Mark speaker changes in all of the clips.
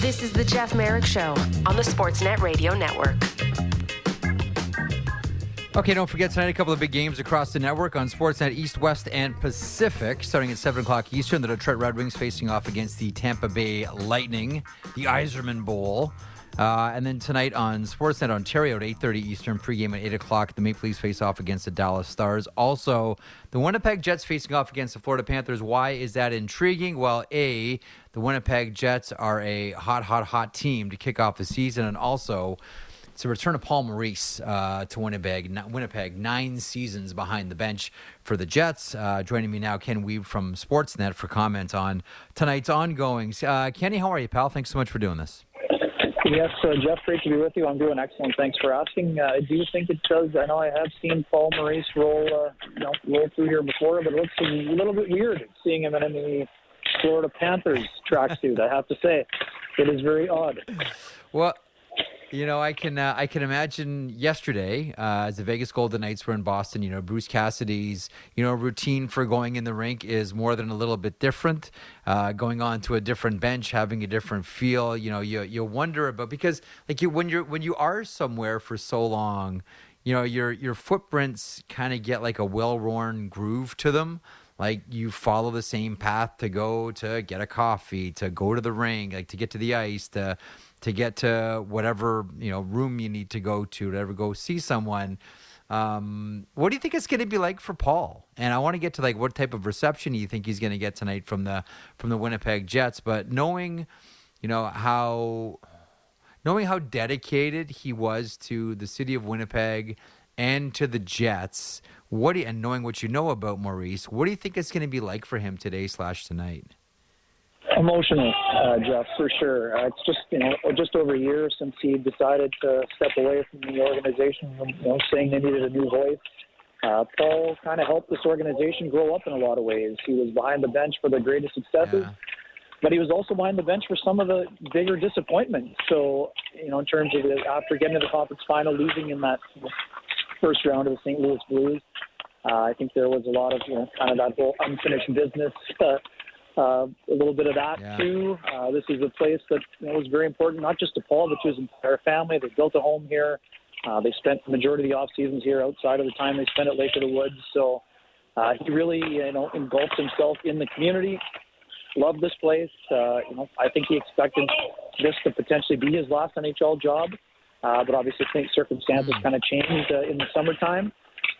Speaker 1: This is the Jeff Merrick Show on the Sportsnet Radio Network.
Speaker 2: Okay, don't forget tonight a couple of big games across the network on Sportsnet East, West, and Pacific. Starting at 7 o'clock Eastern, the Detroit Red Wings facing off against the Tampa Bay Lightning, the Yzerman Bowl. Uh, and then tonight on Sportsnet Ontario at 8.30 Eastern, pregame at 8 o'clock, the Maple Leafs face off against the Dallas Stars. Also, the Winnipeg Jets facing off against the Florida Panthers. Why is that intriguing? Well, A, the Winnipeg Jets are a hot, hot, hot team to kick off the season, and also it's a return of Paul Maurice uh, to Winnipeg. Winnipeg, nine seasons behind the bench for the Jets. Uh, joining me now, Ken Wiebe from Sportsnet for comment on tonight's ongoings. Uh, Kenny, how are you, pal? Thanks so much for doing this.
Speaker 3: Yes, uh, Jeff, great to be with you. I'm doing excellent. Thanks for asking. Uh, do you think it does? I know I have seen Paul Maurice roll, uh, you know, roll through here before, but it looks a little bit weird seeing him in the Florida Panthers tracksuit. I have to say, it is very odd.
Speaker 2: Well, you know, I can uh, I can imagine yesterday uh, as the Vegas Golden Knights were in Boston. You know, Bruce Cassidy's you know routine for going in the rink is more than a little bit different. Uh, going on to a different bench, having a different feel. You know, you you wonder about because like you when you're when you are somewhere for so long, you know your your footprints kind of get like a well-worn groove to them like you follow the same path to go to get a coffee to go to the ring like to get to the ice to to get to whatever you know room you need to go to to ever go see someone. Um, what do you think it's going to be like for Paul? And I want to get to like what type of reception you think he's going to get tonight from the from the Winnipeg Jets. But knowing, you know how knowing how dedicated he was to the city of Winnipeg and to the Jets, what do you, and knowing what you know about Maurice, what do you think it's going to be like for him today slash tonight?
Speaker 3: Emotional, uh, Jeff, for sure. Uh, it's just you know just over a year since he decided to step away from the organization, you know, saying they needed a new voice. Uh, Paul kind of helped this organization grow up in a lot of ways. He was behind the bench for the greatest successes, yeah. but he was also behind the bench for some of the bigger disappointments. So, you know, in terms of the, after getting to the conference final, losing in that first round of the St. Louis Blues, uh, I think there was a lot of you know kind of that whole unfinished business. Uh, uh, a little bit of that yeah. too. Uh, this is a place that you know, was very important, not just to Paul, but to his entire family. They built a home here. Uh, they spent the majority of the off seasons here, outside of the time they spent at Lake of the Woods. So uh, he really, you know, engulfed himself in the community. Loved this place. Uh, you know, I think he expected this to potentially be his last NHL job, uh, but obviously, I think circumstances mm. kind of changed uh, in the summertime.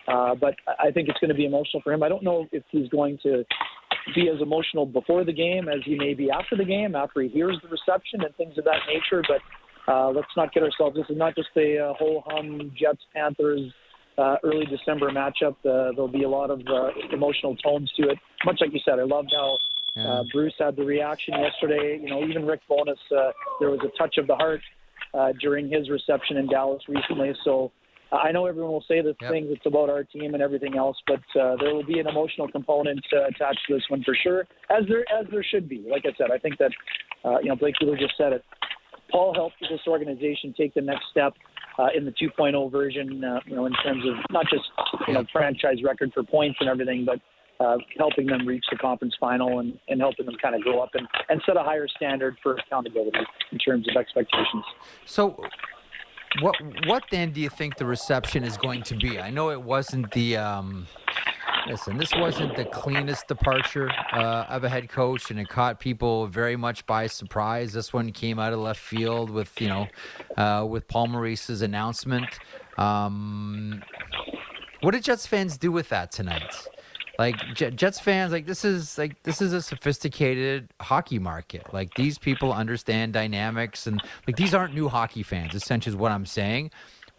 Speaker 3: Uh, but I think it's going to be emotional for him. I don't know if he's going to be as emotional before the game as he may be after the game, after he hears the reception and things of that nature. But uh, let's not get ourselves. This is not just a uh, whole hum Jets Panthers uh, early December matchup. Uh, there'll be a lot of uh, emotional tones to it. Much like you said, I loved how. Uh, Bruce had the reaction yesterday. You know, even Rick Bowness, uh, there was a touch of the heart uh, during his reception in Dallas recently. So I know everyone will say the yep. things it's about our team and everything else, but uh, there will be an emotional component uh, attached to this one for sure, as there as there should be. Like I said, I think that uh, you know Blake Wheeler just said it. Paul helped this organization take the next step uh, in the 2.0 version. Uh, you know, in terms of not just you know franchise record for points and everything, but uh, helping them reach the conference final and, and helping them kind of grow up and, and set a higher standard for accountability in terms of expectations.
Speaker 2: So, what what then do you think the reception is going to be? I know it wasn't the um, listen. This wasn't the cleanest departure uh, of a head coach, and it caught people very much by surprise. This one came out of left field with you know uh, with Paul Maurice's announcement. Um, what did Jets fans do with that tonight? Like Jets fans, like this is like this is a sophisticated hockey market. Like these people understand dynamics, and like these aren't new hockey fans. Essentially, is what I'm saying.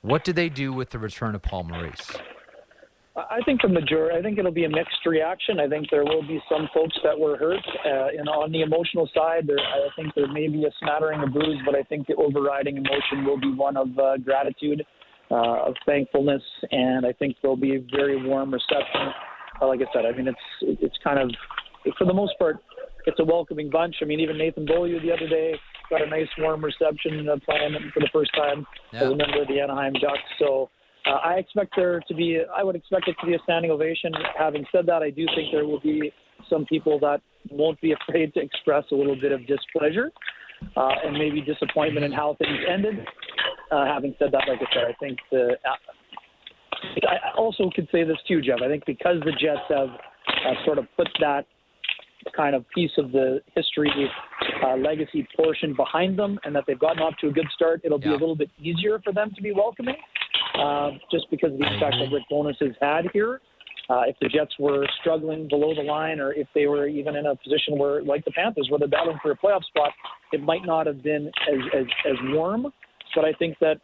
Speaker 2: What do they do with the return of Paul Maurice?
Speaker 3: I think the majority. I think it'll be a mixed reaction. I think there will be some folks that were hurt, uh, and on the emotional side, there I think there may be a smattering of booze, but I think the overriding emotion will be one of uh, gratitude, uh, of thankfulness, and I think there'll be a very warm reception like I said, I mean, it's it's kind of for the most part, it's a welcoming bunch. I mean, even Nathan Beaulieu the other day got a nice warm reception playing for the first time yeah. as a member of the Anaheim Ducks. So uh, I expect there to be, I would expect it to be a standing ovation. Having said that, I do think there will be some people that won't be afraid to express a little bit of displeasure. uh, and maybe disappointment in how things ended. Uh, having said that, like I said, I think the uh, I also could say this too, Jeff. I think because the Jets have uh, sort of put that kind of piece of the history uh, legacy portion behind them, and that they've gotten off to a good start, it'll be
Speaker 2: Yeah.
Speaker 3: a little bit easier for them to be welcoming, uh, just because of the impact that Rick Bowness has had here. Uh, if the Jets were struggling below the line, or if they were even in a position where, like the Panthers, where they're battling for a playoff spot, it might not have been as as, as warm. But I think that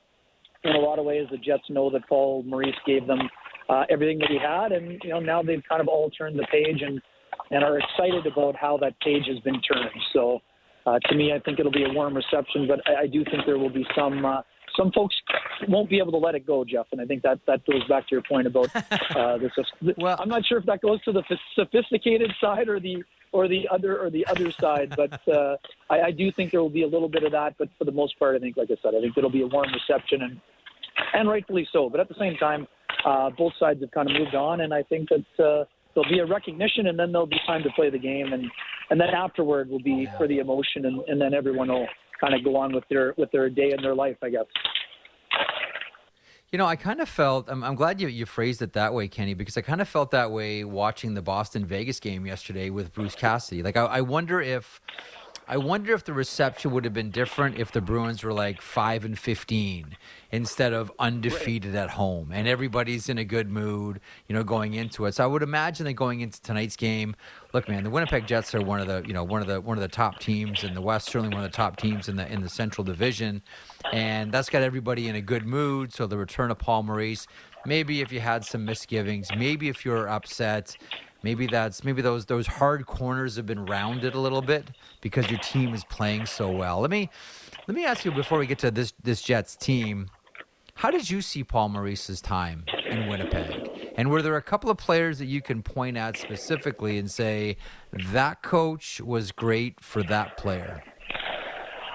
Speaker 3: in a lot of ways, the Jets know that Paul Maurice gave them uh, everything that he had, and you know now they've kind of all turned the page and and are excited about how that page has been turned. So uh, to me, I think it'll be a warm reception, but I, I do think there will be some. Uh, some folks won't be able to let it go, Jeff, and I think that that goes back to your point about uh, this.
Speaker 2: Well-
Speaker 3: I'm not sure if that goes to the sophisticated side or the or the other or the other side, but uh, I, I do think there will be a little bit of that. But for the most part, I think, like I said, I think it'll be a warm reception and and rightfully so. But at the same time, uh, both sides have kind of moved on, and I think that uh, there'll be a recognition, and then there'll be time to play the game, and and then afterward will be for the emotion, and, and then everyone will kind of go on with their with their day in their life, I guess.
Speaker 2: You know, I kind of felt. I'm, I'm glad you you phrased it that way, Kenny, because I kind of felt that way watching the Boston Vegas game yesterday with Bruce Cassidy. Like, I, I wonder if, I wonder if the reception would have been different if the Bruins were like five and fifteen instead of undefeated at home, and everybody's in a good mood, you know, going into it. So I would imagine that going into tonight's game, look, man, the Winnipeg Jets are one of the, you know, one of the one of the top teams in the West, certainly one of the top teams in the in the Central Division and that's got everybody in a good mood. So the return of Paul Maurice, maybe if you had some misgivings, maybe if you're upset, maybe that's maybe those those hard corners have been rounded a little bit because your team is playing so well. Let me let me ask you before we get to this this Jets team, how did you see Paul Maurice's time in Winnipeg? And were there a couple of players that you can point at specifically and say that coach was great for that player?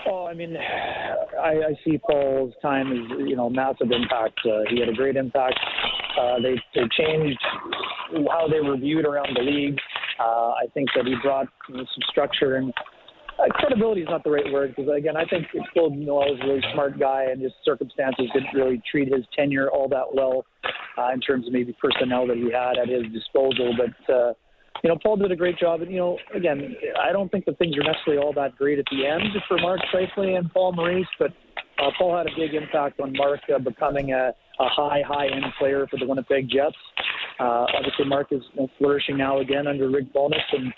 Speaker 3: Oh, I mean, I, I see Paul's time as you know massive impact. Uh, he had a great impact. Uh, they they changed how they were viewed around the league. Uh, I think that he brought you know, some structure and uh, credibility is not the right word because again I think Claude Noel is a really smart guy and his circumstances didn't really treat his tenure all that well uh, in terms of maybe personnel that he had at his disposal. But uh, you know Paul did a great job. And you know again I don't think that things are necessarily all that great at the end for Mark Scheifele and Paul Maurice, but uh, Paul had a big impact on Mark uh, becoming a, a high high end player for the Winnipeg Jets. Uh, obviously Mark is you know, flourishing now again under Rick Bowness and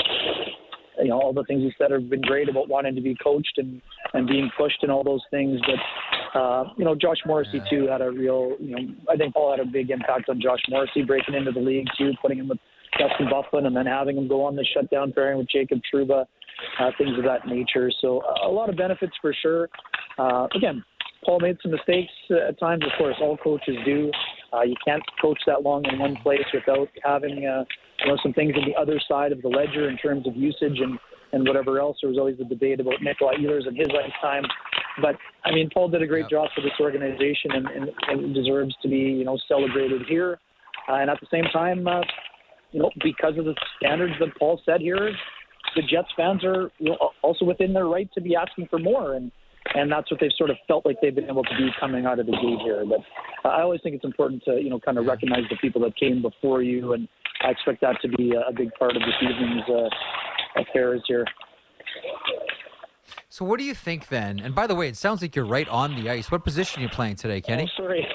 Speaker 3: you know all the things he said have been great about wanting to be coached and and being pushed and all those things but uh you know Josh Morrissey too had a real you know I think Paul had a big impact on Josh Morrissey breaking into the league too putting him with Dustin Byfuglien and then having him go on the shutdown pairing with Jacob Trouba uh, things of that nature. So a lot of benefits for sure. Uh again Paul made some mistakes uh, at times of course all coaches do uh, you can't coach that long in one place without having uh, you know some things on the other side of the ledger in terms of usage and and whatever else. There was always the debate about Nikolai Ehlers and his ice time, but I mean Paul did a great
Speaker 2: Yeah.
Speaker 3: job for this organization and, and, and deserves to be you know celebrated here. Uh, and at the same time, uh, you know because of the standards that Paul set here, the Jets fans are you know, also within their right to be asking for more and. And that's what they've sort of felt like they've been able to do coming out of the gate here. But uh, I always think it's important to, you know, kind of recognize the people that came before you, and I expect that to be a a big part of this evening's uh, affairs here.
Speaker 2: So what do you think then? And by the way, it sounds like you're right on the ice. What position are you playing today, Kenny?
Speaker 3: Oh, sorry.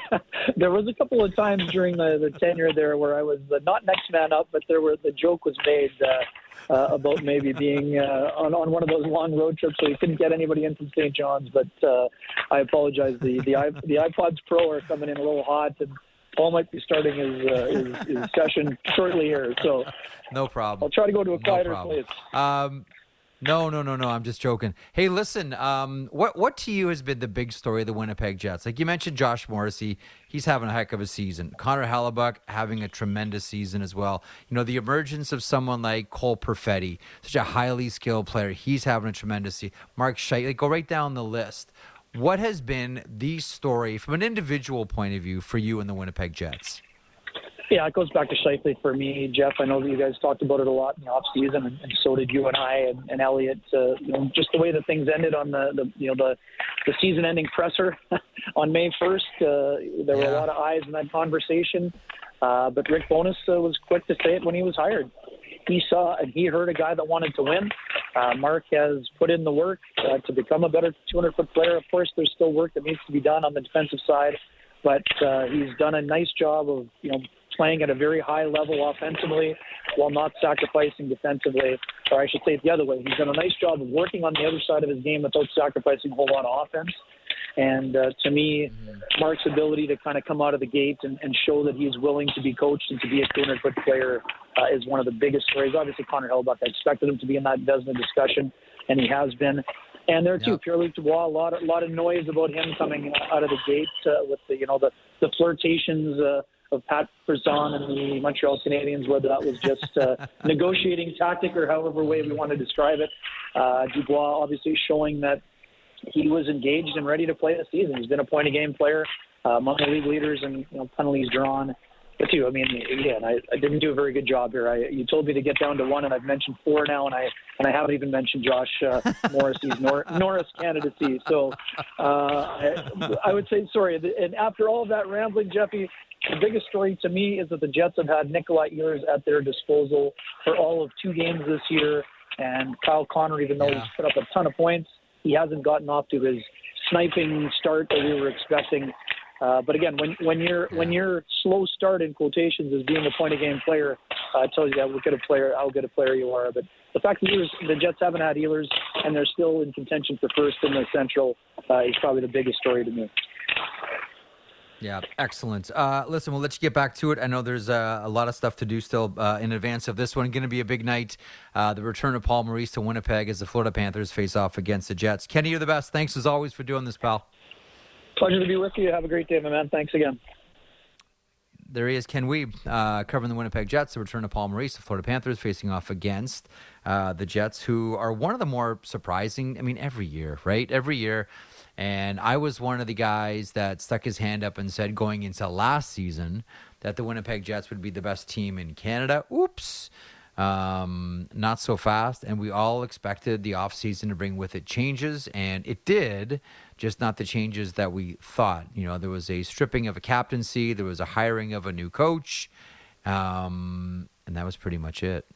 Speaker 3: there was a couple of times during the, the tenure there where I was uh, not next man up, but there were the joke was made uh, uh, about maybe being uh, on on one of those long road trips, so you couldn't get anybody in from St. John's. But uh, I apologize. The the i- the iPods Pro are coming in a little hot, and Paul might be starting his uh, his, his session shortly here. So
Speaker 2: No problem.
Speaker 3: I'll try to go to a quieter
Speaker 2: problem.
Speaker 3: place.
Speaker 2: Um, no, no, no, no. I'm just joking. Hey, listen. Um, what what to you has been the big story of the Winnipeg Jets? Like you mentioned, Josh Morrissey. He's having a heck of a season. Connor Hellebuyck having a tremendous season as well. You know, the emergence of someone like Cole Perfetti, such a highly skilled player. He's having a tremendous season. Mark Scheifele. Like, go right down the list. What has been the story from an individual point of view for you and the Winnipeg Jets?
Speaker 3: Yeah, it goes back to Scheifele for me, Jeff. I know that you guys talked about it a lot in the off season, and, and so did you and I and, and Elliot. Uh, you know, just the way that things ended on the, the you know the the season-ending presser on May 1st. Uh, there were a lot of eyes in that conversation, uh, but Rick Bowness uh, was quick to say it when he was hired. He saw and he heard a guy that wanted to win. Uh, Mark has put in the work uh, to become a better 200-foot player. Of course, there's still work that needs to be done on the defensive side but uh, he's done a nice job of you know playing at a very high level offensively while not sacrificing defensively, or I should say it the other way. He's done a nice job of working on the other side of his game without sacrificing a whole lot of offense. And uh, to me, Mark's ability to kind of come out of the gate and, and show that he's willing to be coached and to be a 200 foot player uh, is one of the biggest stories. Obviously, Connor Hellebuyck, I expected him to be in that Vezina discussion, and he has been. And there too, yep. Pierre-Luc Dubois, a lot of, lot of noise about him coming out of the gate uh, with the, you know, the, the flirtations uh, of Pat Brisson and the Montreal Canadiens, whether that was just a negotiating tactic or however way we want to describe it. Uh, Dubois obviously showing that he was engaged and ready to play the season. He's been a point a game player uh, among the league leaders and you know, penalties drawn. But too, I mean, again, I, I didn't do a very good job here. I, you told me to get down to one, and I've mentioned four now, and I and I haven't even mentioned Josh uh, Morrissey's Nor- Norris candidacy. So uh, I, I would say sorry. And after all of that rambling, Jeffy, the biggest story to me is that the Jets have had Nikolai Ehlers at their disposal for all of two games this year, and Kyle Connor, even though yeah. he's put up a ton of points, he hasn't gotten off to his sniping start that we were expecting. Uh, but again, when when you're yeah. when your slow start in quotations is being a point of game player, uh, it tells you that what good a player how good a player you are. But the fact that Ehlers, the Jets haven't had Ehlers and they're still in contention for first in the Central uh, is probably the biggest story to me.
Speaker 2: Yeah, excellent. Uh, listen, we'll let you get back to it. I know there's uh, a lot of stuff to do still uh, in advance of this one. Going to be a big night. Uh, the return of Paul Maurice to Winnipeg as the Florida Panthers face off against the Jets. Kenny, you're the best. Thanks as always for doing this, pal.
Speaker 3: Pleasure to be with you. Have a great day, my man. Thanks again.
Speaker 2: There he is, Ken Wiebe, uh, covering the Winnipeg Jets. The return of Paul Maurice, the Florida Panthers, facing off against uh, the Jets, who are one of the more surprising. I mean, every year, right? Every year and I was one of the guys that stuck his hand up and said going into last season that the Winnipeg Jets would be the best team in Canada. Oops. Um, not so fast. And we all expected the offseason to bring with it changes, and it did, just not the changes that we thought. You know, there was a stripping of a captaincy, there was a hiring of a new coach, um, and that was pretty much it.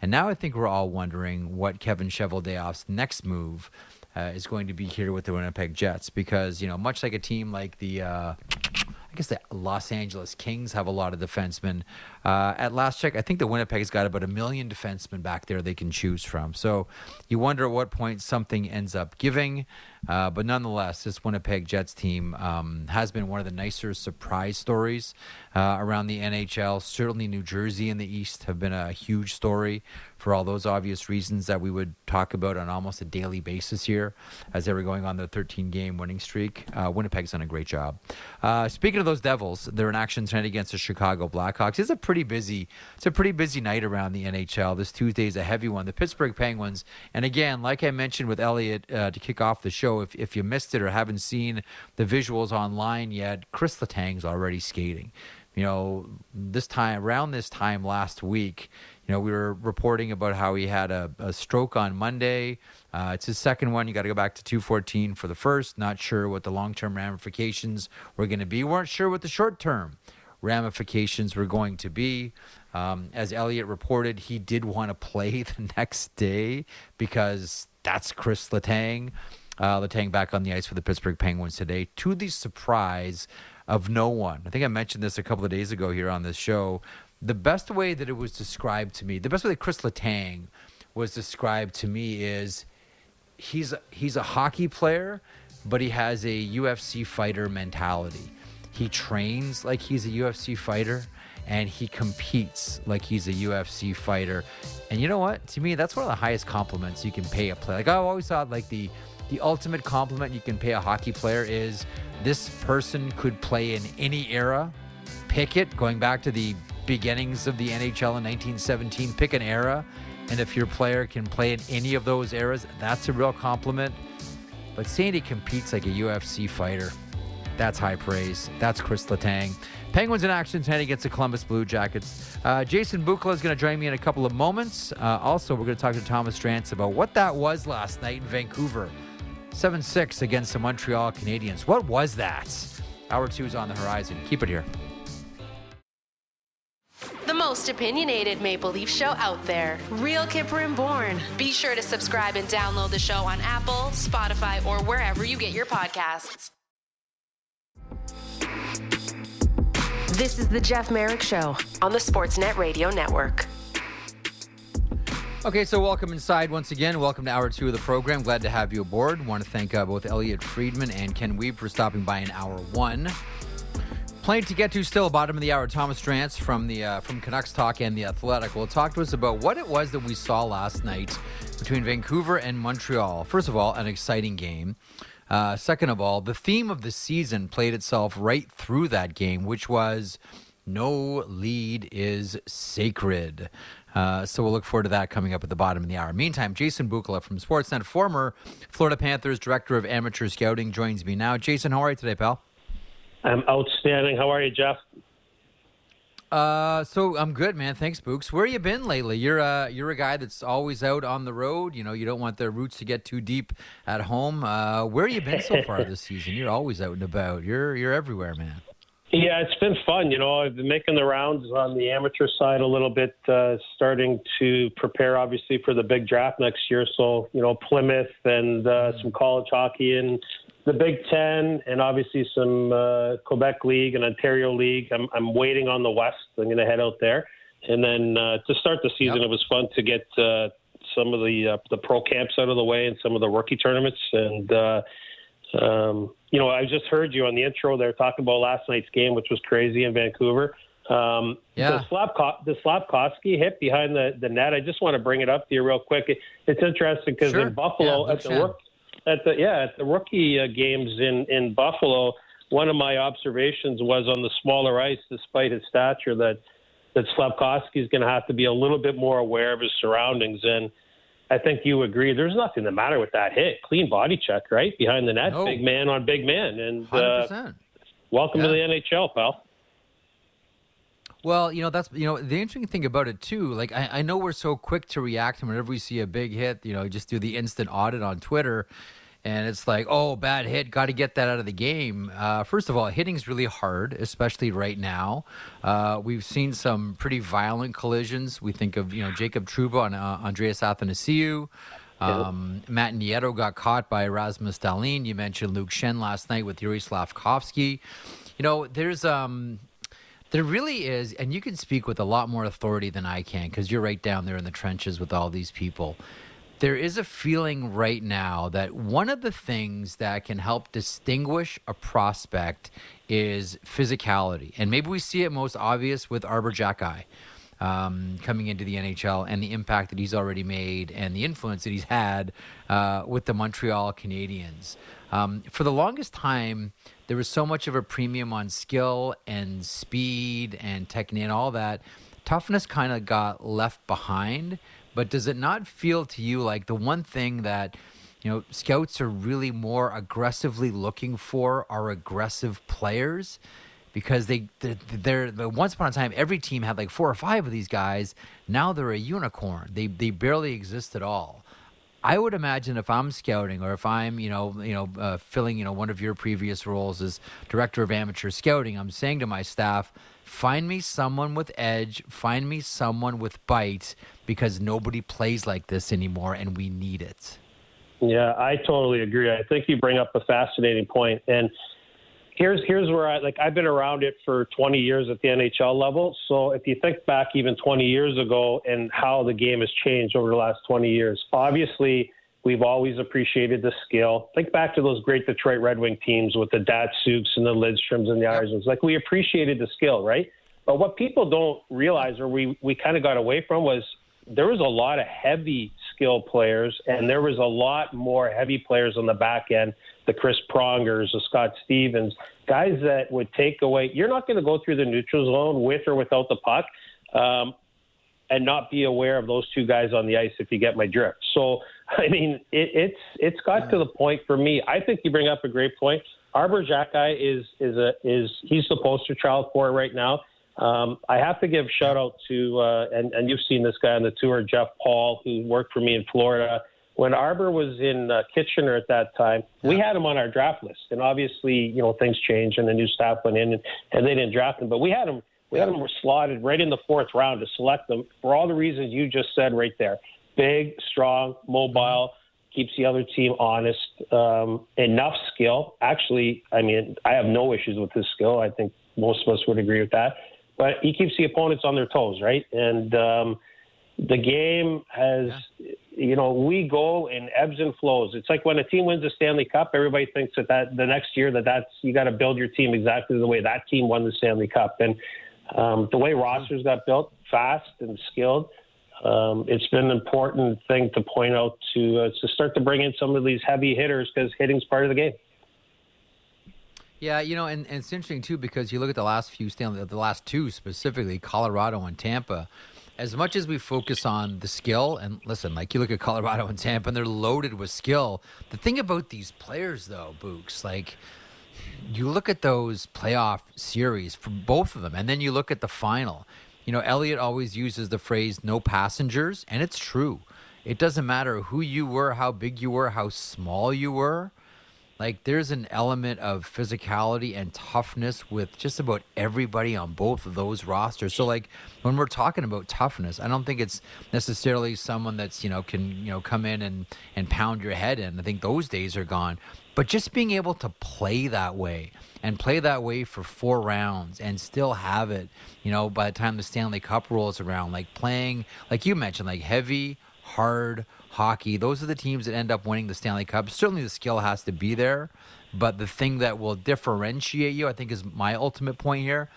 Speaker 2: And now I think we're all wondering what Kevin Cheveldayoff's next move uh, is going to be here with the Winnipeg Jets because you know much like a team like the uh, I guess the Los Angeles Kings have a lot of defensemen. Uh, at last check, I think the Winnipeg's got about a million defensemen back there they can choose from. So you wonder at what point something ends up giving. Uh, but nonetheless, this Winnipeg Jets team um, has been one of the nicer surprise stories uh, around the NHL. Certainly, New Jersey and the East have been a huge story for all those obvious reasons that we would talk about on almost a daily basis here as they were going on their 13 game winning streak. Uh, Winnipeg's done a great job. Uh, speaking of those Devils, they're in action tonight against the Chicago Blackhawks. It's a pretty busy, it's a pretty busy night around the NHL. This Tuesday is a heavy one. The Pittsburgh Penguins, and again, like I mentioned with Elliot uh, to kick off the show, if, if you missed it or haven't seen the visuals online yet, Chris Letang's already skating. You know, this time around this time last week, you know, we were reporting about how he had a, a stroke on Monday. Uh, it's his second one. You got to go back to 214 for the first. Not sure what the long term ramifications were going to be. weren't sure what the short term ramifications were going to be. Um, as Elliot reported, he did want to play the next day because that's Chris Letang. Uh, Letang back on the ice for the Pittsburgh Penguins today, to the surprise of no one. I think I mentioned this a couple of days ago here on this show the best way that it was described to me, the best way that Chris Letang was described to me is he's he's a hockey player, but he has a UFC fighter mentality. He trains like he's a UFC fighter and he competes like he's a UFC fighter. And you know what? To me, that's one of the highest compliments you can pay a player. Like I've always thought like the the ultimate compliment you can pay a hockey player is this person could play in any era. Pick it, going back to the beginnings of the NHL in 1917. Pick an era, and if your player can play in any of those eras, that's a real compliment. But Sandy competes like a UFC fighter, That's high praise. That's Chris Letang. Penguins in action tonight against the Columbus Blue Jackets. Uh, Jason Bukala is going to join me in a couple of moments. Uh, also, we're going to talk to Thomas Drance about what that was last night in Vancouver. 7 6 against the Montreal Canadiens. What was that? Hour two is on the horizon. Keep it here.
Speaker 1: The most opinionated Maple Leaf show out there. Real Kyper and Bourne. Be sure to subscribe and download the show on Apple, Spotify, or wherever you get your podcasts. This is the Jeff Merrick Show on the Sportsnet Radio Network.
Speaker 2: Okay, so welcome inside once again. Welcome to hour two of the program. Glad to have you aboard. Want to thank uh, both Elliot Friedman and Ken Wiebe for stopping by in hour one. Plenty to get to still. Bottom of the hour, Thomas Drance from the uh, from Canucks Talk and the Athletic will talk to us about what it was that we saw last night between Vancouver and Montreal. First of all, an exciting game. Uh, second of all, the theme of the season played itself right through that game, which was no lead is sacred. Uh, so we'll look forward to that coming up at the bottom of the hour. Meantime, Jason Bukala from Sportsnet, former Florida Panthers director of amateur scouting, joins me now. Jason, how are you today, pal?
Speaker 4: I'm outstanding. How are you, Jeff?
Speaker 2: Uh, so I'm good, man. Thanks, Books. Where you been lately? You're uh, you're a guy that's always out on the road. You know, you don't want the roots to get too deep at home. Uh, where you been so far this season? You're always out and about. You're you're everywhere, man.
Speaker 4: Yeah, it's been fun. You know, I've been making the rounds on the amateur side a little bit, uh, starting to prepare, obviously, for the big draft next year. So, you know, Plymouth and uh, some college hockey and the Big Ten, and obviously some uh, Quebec League and Ontario League. I'm, I'm waiting on the West. I'm going to head out there, and then uh, to start the season, yep. it was fun to get uh, some of the uh, the pro camps out of the way and some of the rookie tournaments and. Uh, um, you know, I just heard you on the intro there talking about last night's game, which was crazy in Vancouver. Um,
Speaker 2: yeah.
Speaker 4: The, Slapko- the Slafkovsky hit behind the, the net. I just want to bring it up to you real quick. It, it's interesting because
Speaker 2: sure.
Speaker 4: in Buffalo
Speaker 2: yeah,
Speaker 4: at the rook, at the yeah at the rookie uh, games in in Buffalo, one of my observations was on the smaller ice, despite his stature, that that Slafkovsky is going to have to be a little bit more aware of his surroundings and I think you agree. There's nothing the matter with that hit. Clean body check, right behind the net, no. big man on big man, and uh, welcome yeah. to the NHL, pal.
Speaker 2: Well, you know that's you know the interesting thing about it too. Like I, I know we're so quick to react whenever we see a big hit. You know, just do the instant audit on Twitter, and it's like, oh, bad hit, got to get that out of the game. Uh, first of all, hitting's really hard, especially right now. Uh, we've seen some pretty violent collisions. We think of you know Jacob Trouba and uh, Andreas Athanasiou. Um, Matt Nieto got caught by Rasmus Dahlin. You mentioned Luke Schenn last night with Yuri Slafkovsky. You know, there's um, there really is, and you can speak with a lot more authority than I can because you're right down there in the trenches with all these people there is a feeling right now that one of the things that can help distinguish a prospect is physicality. And maybe we see it most obvious with Arber Xhekaj um, coming into the NHL and the impact that he's already made and the influence that he's had uh, with the Montreal Canadiens. Um, for the longest time, there was so much of a premium on skill and speed and technique and all that. Toughness kind of got left behind but does it not feel to you like the one thing that you know scouts are really more aggressively looking for are aggressive players? Because they they're, they're once upon a time every team had like four or five of these guys. Now they're a unicorn. They they barely exist at all. I would imagine if I'm scouting or if I'm, you know, you know, uh, filling, you know, one of your previous roles as director of amateur scouting, I'm saying to my staff, find me someone with edge, find me someone with bite, because nobody plays like this anymore, and we need it.
Speaker 4: Yeah, I totally agree. I think you bring up a fascinating point, and here's here's where I like I've been around it for 20 years at the NHL level. So if you think back even 20 years ago and how the game has changed over the last 20 years, obviously we've always appreciated the skill. Think back to those great Detroit Red Wing teams with the Datsyuks and the Lidstroms and the Yzermans. Like we appreciated the skill, right? But what people don't realize, or we we kind of got away from, was there was a lot of heavy skill players, and there was a lot more heavy players on the back end the Chris Prongers, the Scott Stevens, guys that would take away. You're not going to go through the neutral zone with or without the puck. Um, and not be aware of those two guys on the ice if you get my drift. So, I mean, it, it's it's got to the point for me. I think you bring up a great point. Arber Xhekaj is is a is he's the poster child for it right now. Um, I have to give shout out to uh, and and you've seen this guy on the tour, Jeff Paul, who worked for me in Florida. When Arber was in uh, Kitchener at that time, yeah. we had him on our draft list, and obviously, you know, things changed and the new staff went in and, and they didn't draft him, but we had him we had him slotted right in the fourth round to select them for all the reasons you just said right there. Big, strong, mobile keeps the other team honest. Um, enough skill. Actually, I mean, I have no issues with his skill. I think most of us would agree with that. But he keeps the opponents on their toes, right? And um, the game has, yeah. you know, we go in ebbs and flows. It's like when a team wins the Stanley Cup, everybody thinks that, that the next year that that's you got to build your team exactly the way that team won the Stanley Cup. And um, the way rosters got built, fast and skilled um, it's been an important thing to point out to uh, to start to bring in some of these heavy hitters because hitting's part of the game.
Speaker 2: Yeah, you know, and, and it's interesting too because you look at the last few Stanley, the last two specifically, Colorado and Tampa. As much as we focus on the skill, and listen, like you look at Colorado and Tampa, and they're loaded with skill. The thing about these players, though, Books, like you look at those playoff series for both of them, and then you look at the final, you know, Elliot always uses the phrase no passengers, and it's true. It doesn't matter who you were, how big you were, how small you were. Like, there's an element of physicality and toughness with just about everybody on both of those rosters. So, like, when we're talking about toughness, I don't think it's necessarily someone that's, you know, can, you know, come in and, and pound your head in. I think those days are gone. But just being able to play that way and play that way for four rounds and still have it, you know, by the time the Stanley Cup rolls around, like playing, like you mentioned, like heavy, hard hockey. Those are the teams that end up winning the Stanley Cup. Certainly the skill has to be there, but the thing that will differentiate you, I think, is my ultimate point here.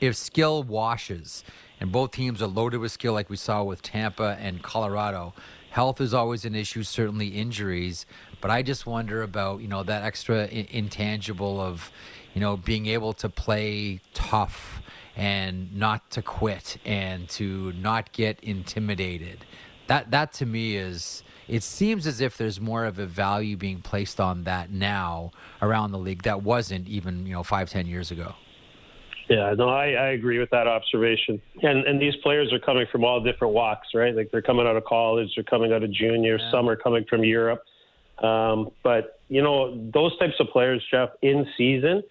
Speaker 2: If skill washes, and both teams are loaded with skill, like we saw with Tampa and Colorado, health is always an issue, certainly injuries. But I just wonder about you know that extra I- intangible of you know being able to play tough and not to quit and to not get intimidated. That that to me is it seems as if there's more of a value being placed on that now around the league that wasn't even you know five ten years ago.
Speaker 4: Yeah, no, I, I agree with that observation. And and these players are coming from all different walks, right? Like they're coming out of college, they're coming out of junior, yeah. some are coming from Europe. Um, but you know, those types of players, Jeff, in season,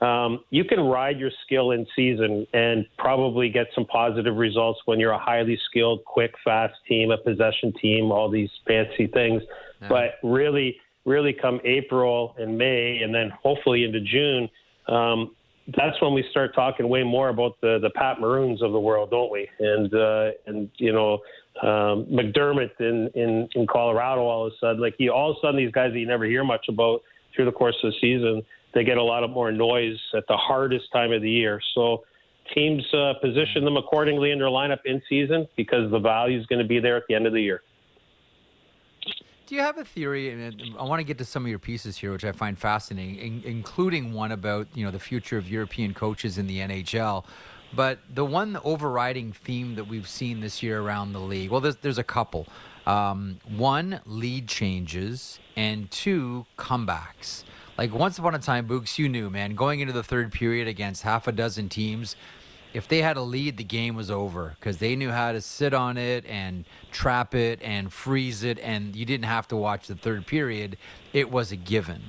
Speaker 4: um, you can ride your skill in season and probably get some positive results when you're a highly skilled, quick, fast team, a possession team, all these fancy things. Yeah. But really, really come April and May, and then hopefully into June, um, that's when we start talking way more about the the Pat Maroons of the world, don't we? And uh, and you know um, McDermott in, in in Colorado all of a sudden, like you all of a sudden these guys that you never hear much about through the course of the season, they get a lot of more noise at the hardest time of the year. So teams uh, position them accordingly in their lineup in season because the value is going to be there at the end of the year.
Speaker 2: Do you have a theory? And I want to get to some of your pieces here, which I find fascinating, in, including one about you know the future of European coaches in the NHL. But the one overriding theme that we've seen this year around the league, well, there's, there's a couple. Um, one, lead changes, and two, comebacks. Like once upon a time, Books, you knew, man, going into the third period against half a dozen teams, if they had a lead, the game was over because they knew how to sit on it and trap it and freeze it, and you didn't have to watch the third period. It was a given.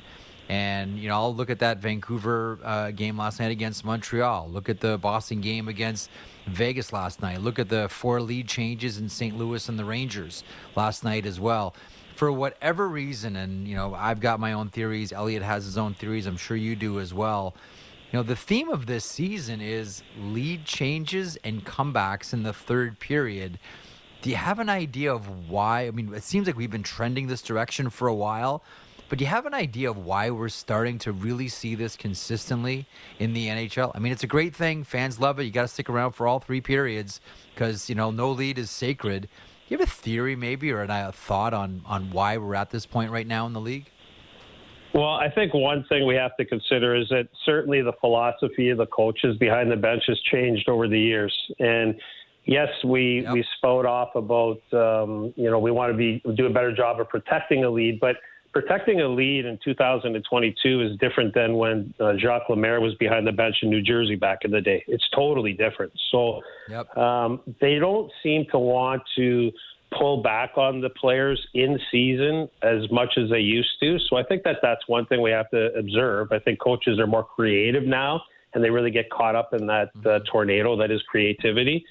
Speaker 2: And, you know, I'll look at that Vancouver uh, game last night against Montreal. Look at the Boston game against Vegas last night. Look at the four lead changes in St. Louis and the Rangers last night as well. For whatever reason, and, you know, I've got my own theories. Elliot has his own theories. I'm sure you do as well you know, the theme of this season is lead changes and comebacks in the third period. Do you have an idea of why? I mean, it seems like we've been trending this direction for a while, but do you have an idea of why we're starting to really see this consistently in the NHL? I mean, it's a great thing. Fans love it. You got to stick around for all three periods because, you know, no lead is sacred. Do you have a theory maybe or a thought on, on why we're at this point right now in the league?
Speaker 4: Well, I think one thing we have to consider is that certainly the philosophy of the coaches behind the bench has changed over the years. And yes, we yep. we spoke off about um, you know we want to be do a better job of protecting a lead, but protecting a lead in 2022 is different than when uh, Jacques Lemaire was behind the bench in New Jersey back in the day. It's totally different. So yep. um, they don't seem to want to pull back on the players in season as much as they used to. So I think that that's one thing we have to observe. I think coaches are more creative now, and they really get caught up in that uh, mm-hmm. tornado that is creativity.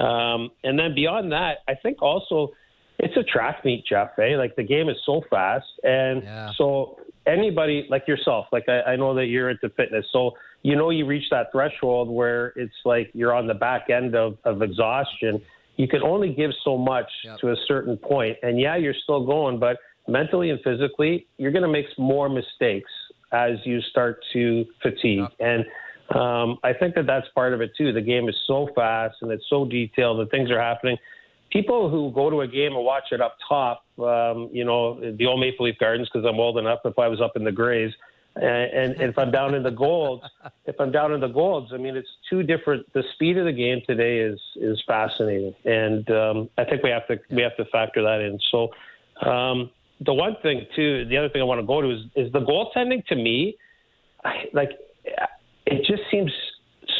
Speaker 4: Um, and then beyond that, I think also it's a track meet, Jeff. Eh? Like the game is so fast, and yeah. so anybody like yourself, like I, I know that you're into fitness, so you know you reach that threshold where it's like you're on the back end of, of exhaustion. You can only give so much yep. to a certain point, and yeah, you're still going, but mentally and physically, you're going to make more mistakes as you start to fatigue. Yep. And um, I think that that's part of it too. The game is so fast and it's so detailed, and things are happening people who go to a game and watch it up top, um, you know, the old Maple Leaf Gardens, because I'm old enough. If I was up in the Grays, and, and, if I'm down in the Golds, if I'm down in the Golds, I mean, it's two different. The speed of the game today is is fascinating, and um, I think we have to we have to factor that in. So, um, the one thing too, the other thing I want to go to is is the goaltending. To me, I, like, it just seems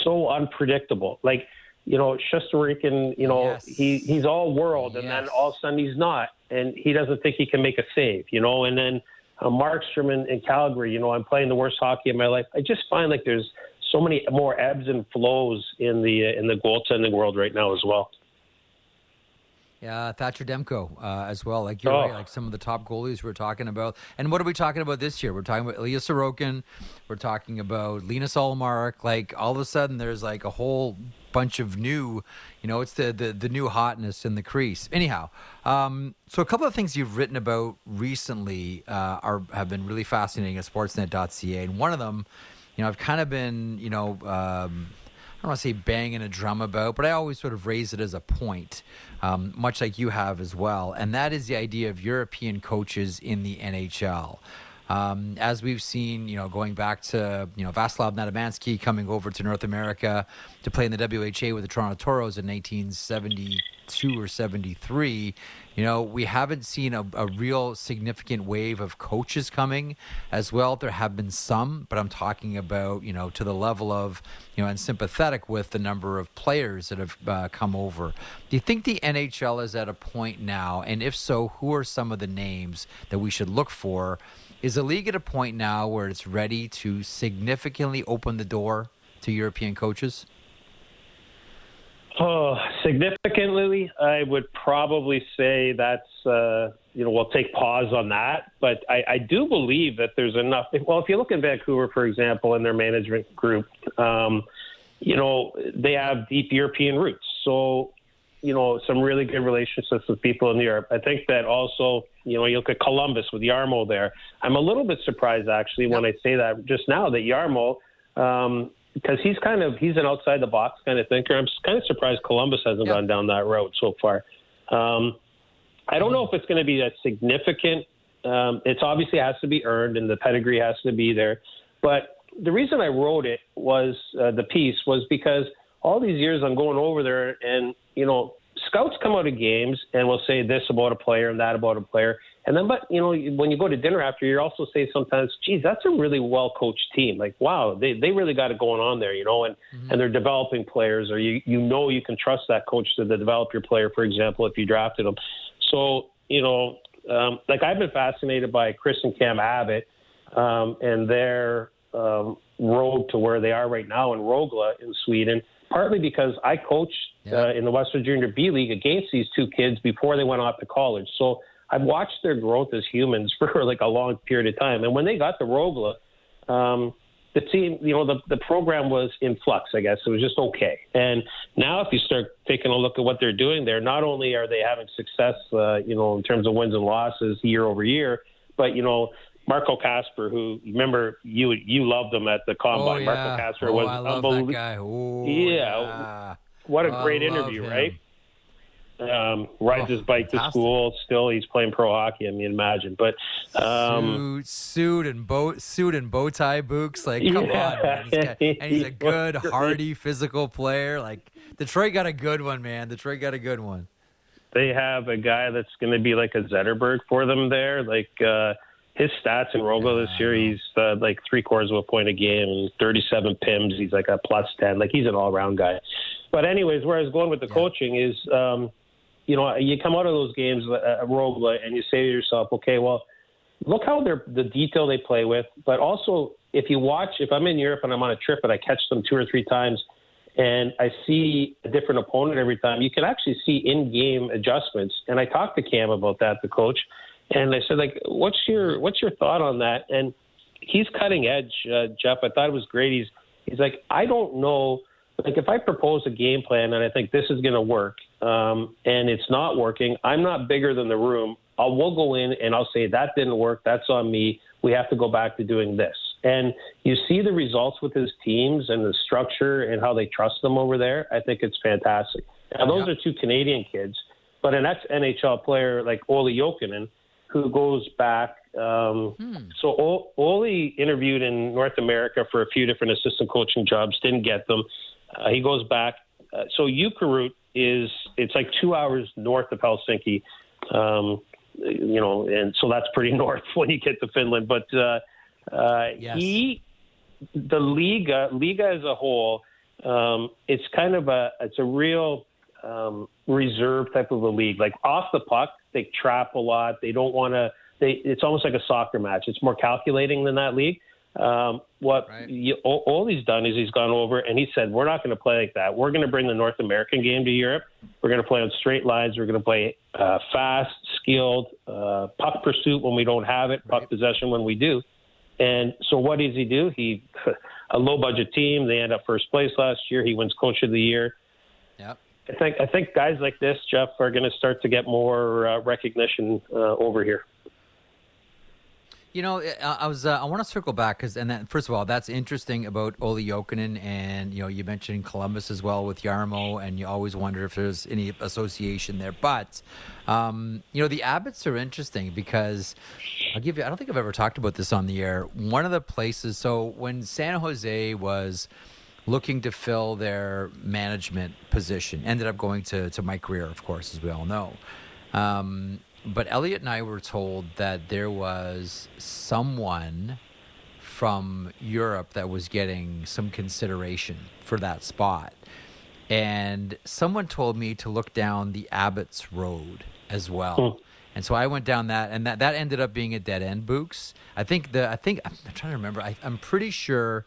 Speaker 4: so unpredictable. Like you know, Shesterkin, you know, yes. he he's all world, and then all of a sudden he's not, and he doesn't think he can make a save, you know, and then uh, Markstrom in, in Calgary, you know, I'm playing the worst hockey of my life. I just find like there's so many more ebbs and flows in the uh, in the goaltending world right now as well.
Speaker 2: Yeah, Thatcher Demko uh, as well. Like you're oh. right, like some of the top goalies we're talking about. And what are we talking about this year? We're talking about Ilya Sorokin. We're talking about Linus Ullmark. Like all of a sudden, there's like a whole bunch of new, you know, it's the the, the new hotness in the crease. Anyhow, um, so a couple of things you've written about recently uh, are have been really fascinating at Sportsnet.ca, and one of them, you know, I've kind of been, you know. Um, I don't want to say banging a drum about, but I always sort of raise it as a point, um, much like you have as well. And that is the idea of European coaches in the NHL. Um, as we've seen, you know, going back to you know Vaslav coming over to North America to play in the WHA with the Toronto Toros in 1972 or 73, you know, we haven't seen a, a, real significant wave of coaches coming as well. There have been some, but I'm talking about you know to the level of you know and sympathetic with the number of players that have uh, come over. Do you think the NHL is at a point now, and if so, who are some of the names that we should look for? Is the league at a point now where it's ready to significantly open the door to European coaches?
Speaker 4: Oh, significantly, I would probably say that's uh, you know we'll take pause on that. But I, I do believe that there's enough. Well, if you look in Vancouver, for example, in their management group, um, you know they have deep European roots. So you know, some really good relationships with people in Europe. I think that also, you know, you look at Columbus with Jarmo there. I'm a little bit surprised actually when I say that just now that Jarmo, um, because he's kind of he's an outside the box kind of thinker. I'm kind of surprised Columbus hasn't gone down that road so far. Um, I don't know if it's going to be a significant. Um, it's obviously has to be earned and the pedigree has to be there. But the reason I wrote it was uh, the piece was because all these years I'm going over there and you know, scouts come out of games and will say this about a player and that about a player. And then, but you know, when you go to dinner after, you also say sometimes, "Geez, that's a really well coached team. Like, wow, they they really got it going on there, you know." And mm-hmm. and they're developing players, or you you know you can trust that coach to develop your player. For example, if you drafted them, so you know, um, like I've been fascinated by Chris and Cam Abbott um, and their um, road to where they are right now in Rögle in Sweden partly because I coached yeah. uh, in the Western Junior B League against these two kids before they went off to college. So I've watched their growth as humans for like a long period of time. And when they got to Rögle, um, the team, you know, the, the program was in flux, I guess. It was just okay. And now if you start taking a look at what they're doing there, not only are they having success, uh, you know, in terms of wins and losses year over year, but, you know, Marco Kasper, who remember you you loved him at the combine.
Speaker 2: Oh,
Speaker 4: yeah. Marco Kasper
Speaker 2: oh,
Speaker 4: was
Speaker 2: unbelievable.
Speaker 4: Yeah, yeah, what a great interview, him. right? Um, rides oh, his bike fantastic. to school. Still, he's playing pro hockey. I mean, imagine. But
Speaker 2: um, suit, suit and bow suit and bow tie boots. Like, come yeah. on, man. He's got, and he's a good, hardy, physical player. Like Detroit got a good one, man. Detroit got a good one.
Speaker 4: They have a guy that's going to be like a Zetterberg for them there. Like. uh his stats in Rögle this year, he's uh, like three quarters of a point a game 37 PIMs. He's like a plus 10. Like he's an all around guy. But anyways, where I was going with the yeah. coaching is, um, you know, you come out of those games uh, at Rögle and you say to yourself, okay, well, look how they're the detail they play with, but also if you watch, if I'm in Europe and I'm on a trip and I catch them two or three times and I see a different opponent every time, you can actually see in-game adjustments. And I talked to Cam about that, the coach, and I said, like, what's your what's your thought on that? And he's cutting edge, uh, Jeff. I thought it was great. He's he's like, I don't know. Like, if I propose a game plan and I think this is going to work, um, and it's not working, I'm not bigger than the room. I'll go in and I'll say that didn't work. That's on me. We have to go back to doing this. And you see the results with his teams and the structure and how they trust them over there. I think it's fantastic. Now those yeah. are two Canadian kids, but an ex NHL player like Olli Jokinen, who goes back. Um, hmm. So Olli interviewed in North America for a few different assistant coaching jobs, didn't get them. Uh, he goes back. Uh, so Jukurit is it's like two hours north of Helsinki. Um, you know, and so that's pretty north when you get to Finland. But uh, uh, yes. he, the Liiga, Liiga as a whole, um, it's kind of a it's a real um, reserve type of a league. Like off the puck, they trap a lot. They don't want to. They it's almost like a soccer match. It's more calculating than that league. Um, what right. you, all, all, he's done is he's gone over and he said, "We're not going to play like that. We're going to bring the North American game to Europe. We're going to play on straight lines. We're going to play uh, fast, skilled, uh, puck pursuit when we don't have it, puck right. possession when we do." And so, what does he do? He a low budget team. They end up first place last year. He wins Coach of the Year.
Speaker 2: Yep.
Speaker 4: I think I think guys like this, Jeff, are going to start to get more uh, recognition uh, over here.
Speaker 2: You know, I was uh, I want to circle back because and then first of all, that's interesting about Olli Jokinen, and you know you mentioned Columbus as well with Jarmo, and you always wonder if there's any association there. But um, you know the Abbotts are interesting because I'll give you. I don't think I've ever talked about this on the air. One of the places. So when San Jose was looking to fill their management position, ended up going to to Mike Grier, of course, as we all know. Um, but Elliot and I were told that there was someone from Europe that was getting some consideration for that spot. And someone told me to look down the Abbotts Road as well. Hmm. And so I went down that, and that, that ended up being a dead end, Books. I think the I think I'm trying to remember. I, I'm pretty sure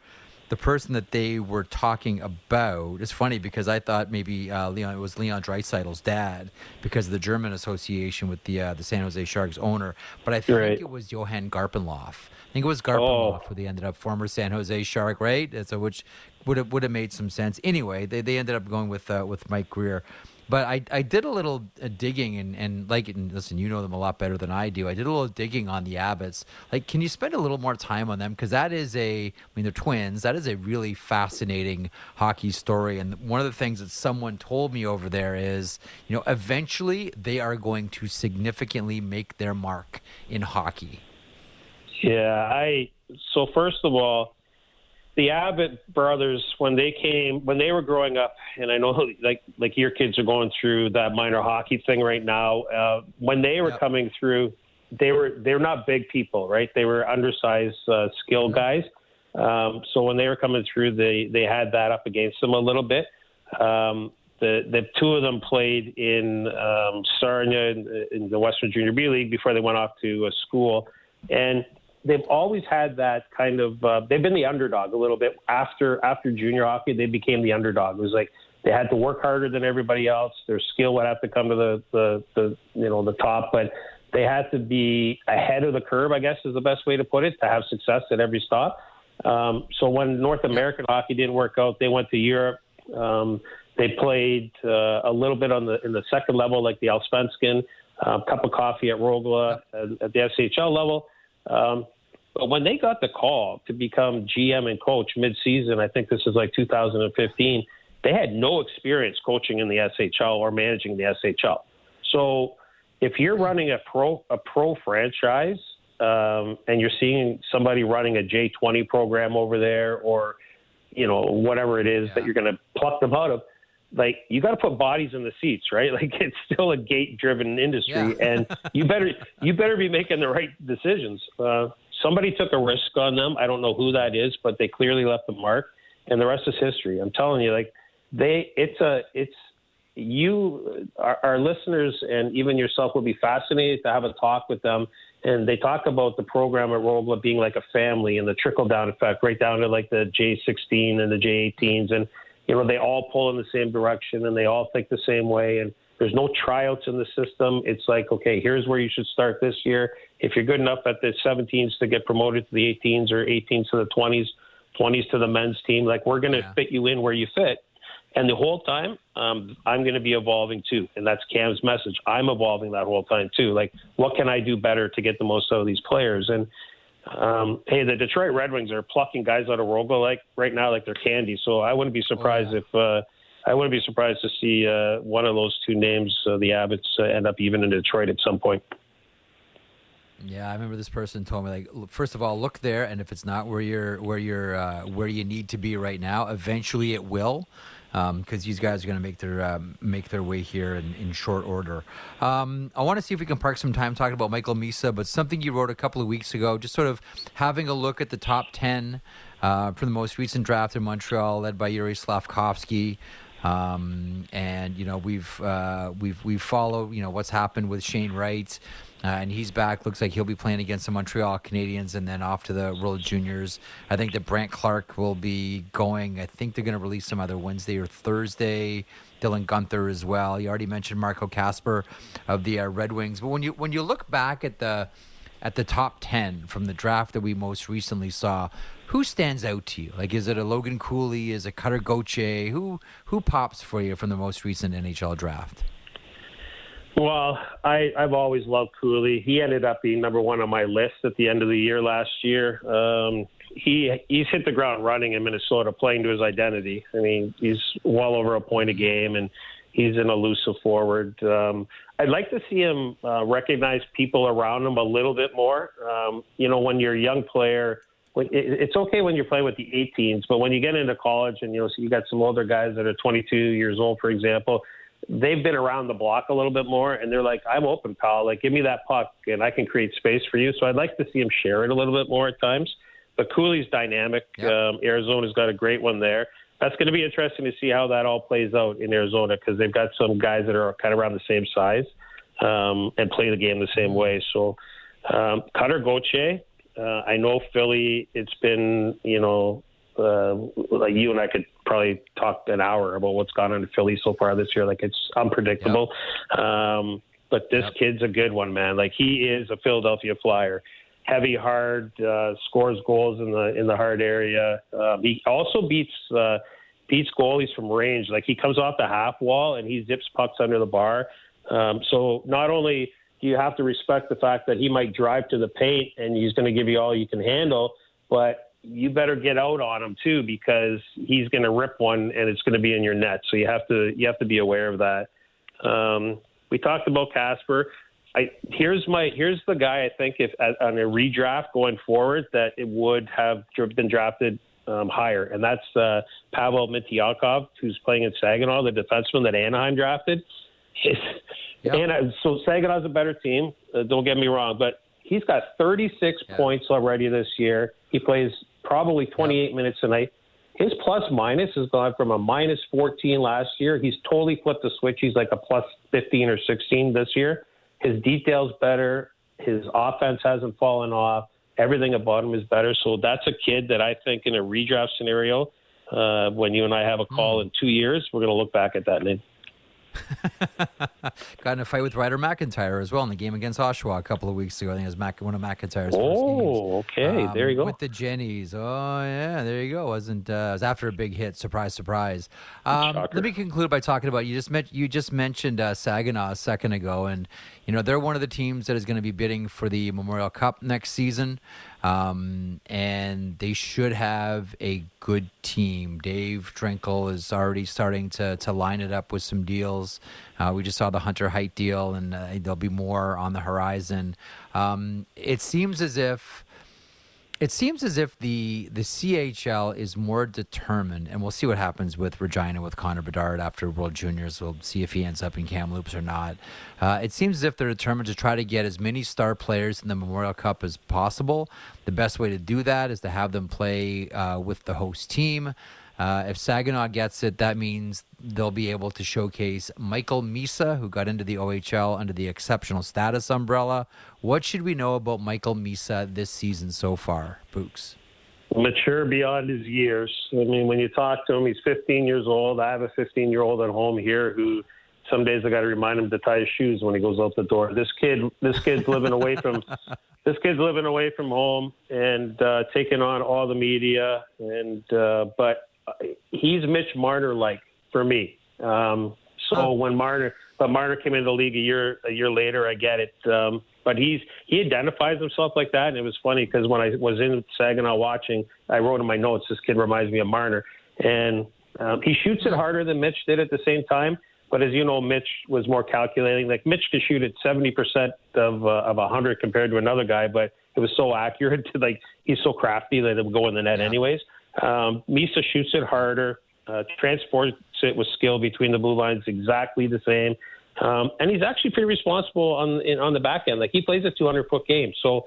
Speaker 2: the person that they were talking about. It's funny because I thought maybe uh, Leon it was Leon Draisaitl's dad because of the German association with the uh, the San Jose Sharks owner. But I think right. it was Johan Garpenlov. I think it was Garpenlov oh. who they ended up former San Jose Shark, right? So which would have would have made some sense. Anyway, they, they ended up going with uh, with Mike Grier. But I, I did a little uh, digging and, and like and listen, you know them a lot better than I do. I did a little digging on the Abbotts. Like, can you spend a little more time on them? Because that is a, I mean, they're twins. That is a really fascinating hockey story. And one of the things that someone told me over there is, you know, eventually they are going to significantly make their mark in hockey.
Speaker 4: Yeah, I. So first of all, the Abbott brothers when they came when they were growing up, and I know like like your kids are going through that minor hockey thing right now. Uh, when they were yep. coming through, they were they're not big people, right? They were undersized, uh, skilled guys. Um, so when they were coming through, they they had that up against them a little bit. Um, the the two of them played in um, Sarnia in, in the Western Junior B League before they went off to a school, and they've always had that kind of uh, they've been the underdog a little bit. After after junior hockey they became the underdog. It was like they had to work harder than everybody else. Their skill would have to come to the the, the you know the top but they had to be ahead of the curve i guess is the best way to put it to have success at every stop. Um, so when north american hockey didn't work out they went to europe. Um, they played uh, a little bit on the in the second level like the Allsvenskan, a uh, cup of coffee at Rögle at, at the SHL level. Um, but when they got the call to become GM and coach mid-season, I think this is like 2015, they had no experience coaching in the SHL or managing the SHL. So if you're running a pro a pro franchise um, and you're seeing somebody running a J20 program over there or you know whatever it is yeah. that you're going to pluck them out of, like you got to put bodies in the seats, right? Like it's still a gate-driven industry, yeah. and you better you better be making the right decisions. Uh, somebody took a risk on them. I don't know who that is, but they clearly left the mark, and the rest is history. I'm telling you, like they, it's a, it's you, our, our listeners, and even yourself will be fascinated to have a talk with them. And they talk about the program at Rögle being like a family and the trickle down effect, right down to like the J16 and the J18s, and you know they all pull in the same direction and they all think the same way and there's no tryouts in the system. It's like, okay, here's where you should start this year. If you're good enough at the 17s to get promoted to the 18s or 18s to the 20s, 20s to the men's team, like we're going to yeah. fit you in where you fit. And the whole time, um, I'm going to be evolving too. And that's Cam's message. I'm evolving that whole time too. Like, what can I do better to get the most out of these players? And um, hey, the Detroit Red Wings are plucking guys out of Rögle like right now, like they're candy. So I wouldn't be surprised oh, yeah. if uh, I wouldn't be surprised to see uh, one of those two names, uh, the Abbotts, uh, end up even in Detroit at some point.
Speaker 2: Yeah, I remember this person told me like, first of all, look there, and if it's not where you're where you're uh, where you need to be right now, eventually it will, because um, these guys are going to make their um, make their way here in, in short order. Um, I want to see if we can park some time talking about Michael Misa, but something you wrote a couple of weeks ago, just sort of having a look at the top ten uh, from the most recent draft in Montreal, led by Yuri Slafkovsky. Um, and you know we've uh, we've we've followed you know what's happened with Shane Wright, uh, and he's back. Looks like he'll be playing against the Montreal Canadiens, and then off to the World Juniors. I think that Brandt Clarke will be going. I think they're going to release some either Wednesday or Thursday. Dylan Guenther as well. You already mentioned Marco Kasper of the uh, Red Wings, but when you when you look back at the at the top ten from the draft that we most recently saw, who stands out to you? Like, is it a Logan Cooley? Is it Cutter Gauthier? Who who pops for you from the most recent NHL draft?
Speaker 4: Well, I, I've always loved Cooley. He ended up being number one on my list at the end of the year last year. Um, he he's hit the ground running in Minnesota, playing to his identity. I mean, he's well over a point a game, and he's an elusive forward. Um, I'd like to see him uh, recognize people around him a little bit more. Um, you know, when you're a young player it's okay when you're playing with the 18s, but when you get into college and you know so you got some older guys that are 22 years old, for example, they've been around the block a little bit more, and they're like, "I'm open, pal. Like, give me that puck, and I can create space for you." So I'd like to see him share it a little bit more at times. But Cooley's dynamic. Yep. Um, Arizona's got a great one there. That's going to be interesting to see how that all plays out in Arizona because they've got some guys that are kind of around the same size um, and play the game the same way. So um, Cutter Gauthier, uh, I know Philly. It's been you know uh, like you and I could probably talk an hour about what's gone on in Philly so far this year. Like it's unpredictable. Yep. Um, but this yep. kid's a good one, man. Like he is a Philadelphia Flyer. Heavy, hard, uh, scores goals in the in the hard area. Um, he also beats uh, beats goalies from range. Like he comes off the half wall and he zips pucks under the bar. Um, so not only do you have to respect the fact that he might drive to the paint and he's going to give you all you can handle, but you better get out on him too because he's going to rip one and it's going to be in your net. So you have to you have to be aware of that. Um, we talked about Kasper. I here's my here's the guy I think if on a redraft going forward that it would have been drafted um, higher, and that's uh, Pavel Mintyukov, who's playing in Saginaw, the defenseman that Anaheim drafted. His, Yep. And so Saginaw's a better team. Uh, don't get me wrong, but he's got 36 yep. points already this year. He plays probably 28 yep. minutes a night. His plus minus has gone from a minus 14 last year. He's totally flipped the switch. He's like a plus 15 or 16 this year. His details better. His offense hasn't fallen off. Everything about him is better. So that's a kid that I think in a redraft scenario, uh, when you and I have a call mm. in two years, we're going to look back at that name.
Speaker 2: Got in a fight with Ryder McIntyre as well in the game against Oshawa a couple of weeks ago. I think it was Mac, one of McIntyre's
Speaker 4: oh, okay. Um, there you go.
Speaker 2: With the Jennies. Oh, yeah, there you go. Wasn't uh, it was after a big hit. Surprise, surprise. Um, let me conclude by talking about you just met, you just mentioned uh, Saginaw a second ago, and you know they're one of the teams that is going to be bidding for the Memorial Cup next season. Um, and they should have a good team. Dave Drinkill is already starting to, to line it up with some deals. Uh, we just saw the Hunter Haight deal, and uh, there'll be more on the horizon. Um, it seems as if It seems as if the the CHL is more determined, and we'll see what happens with Regina with Connor Bedard after World Juniors. We'll see if he ends up in Kamloops or not. Uh, it seems as if they're determined to try to get as many star players in the Memorial Cup as possible. The best way to do that is to have them play uh, with the host team. Uh, if Saginaw gets it, that means they'll be able to showcase Michael Misa, who got into the OHL under the exceptional status umbrella. What should we know about Michael Misa this season so far, Books?
Speaker 4: Mature beyond his years. I mean, when you talk to him, he's 15 years old. I have a 15 year old at home here who some days I got to remind him to tie his shoes when he goes out the door. This kid, this kid's living away from, this kid's living away from home and uh, taking on all the media. And uh, but he's Mitch Marner like for me. Um, so oh. when Marner, but Marner came into the league a year a year later, I get it. Um, but he's he identifies himself like that, and it was funny because when I was in Saginaw watching, I wrote in my notes, this kid reminds me of Marner, and um, he shoots it harder than Mitch did at the same time. But as you know, Mitch was more calculating. Like Mitch could shoot at seventy percent of uh, of hundred compared to another guy, but it was so accurate. To, like he's so crafty that it would go in the net yeah. anyways. Um, Misa shoots it harder, uh, transports it with skill between the blue lines, exactly the same. Um, and he's actually pretty responsible on in, on the back end. Like he plays a 200 foot game, so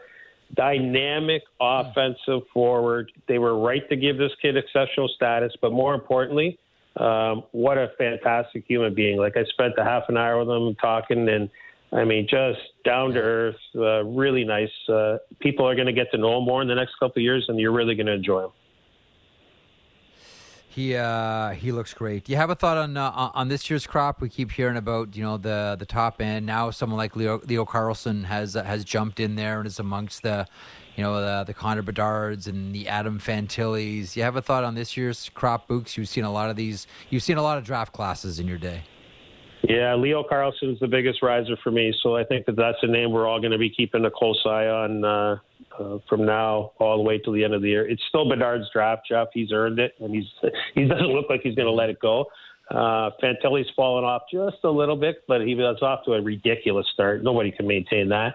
Speaker 4: dynamic offensive forward. They were right to give this kid exceptional status, but more importantly, um, what a fantastic human being. Like I spent a half an hour with him talking, and I mean, just down to earth, uh, really nice. Uh, people are going to get to know him more in the next couple of years, and you're really going to enjoy him.
Speaker 2: He uh, he looks great. Do you have a thought on uh, on this year's crop? We keep hearing about you know the the top end. Now someone like Leo Leo Carlsson has uh, has jumped in there and is amongst the you know the the Connor Bedards and the Adam Fantillis. You have a thought on this year's crop, Books? You've seen a lot of these. You've seen a lot of draft classes in your day.
Speaker 4: Yeah, Leo Carlsson is the biggest riser for me, so I think that that's a name we're all going to be keeping a close eye on uh, uh, from now all the way till the end of the year. It's still Bedard's draft, Jeff. He's earned it, and he's he doesn't look like he's going to let it go. Uh, Fantilli's fallen off just a little bit, but he was off to a ridiculous start. Nobody can maintain that.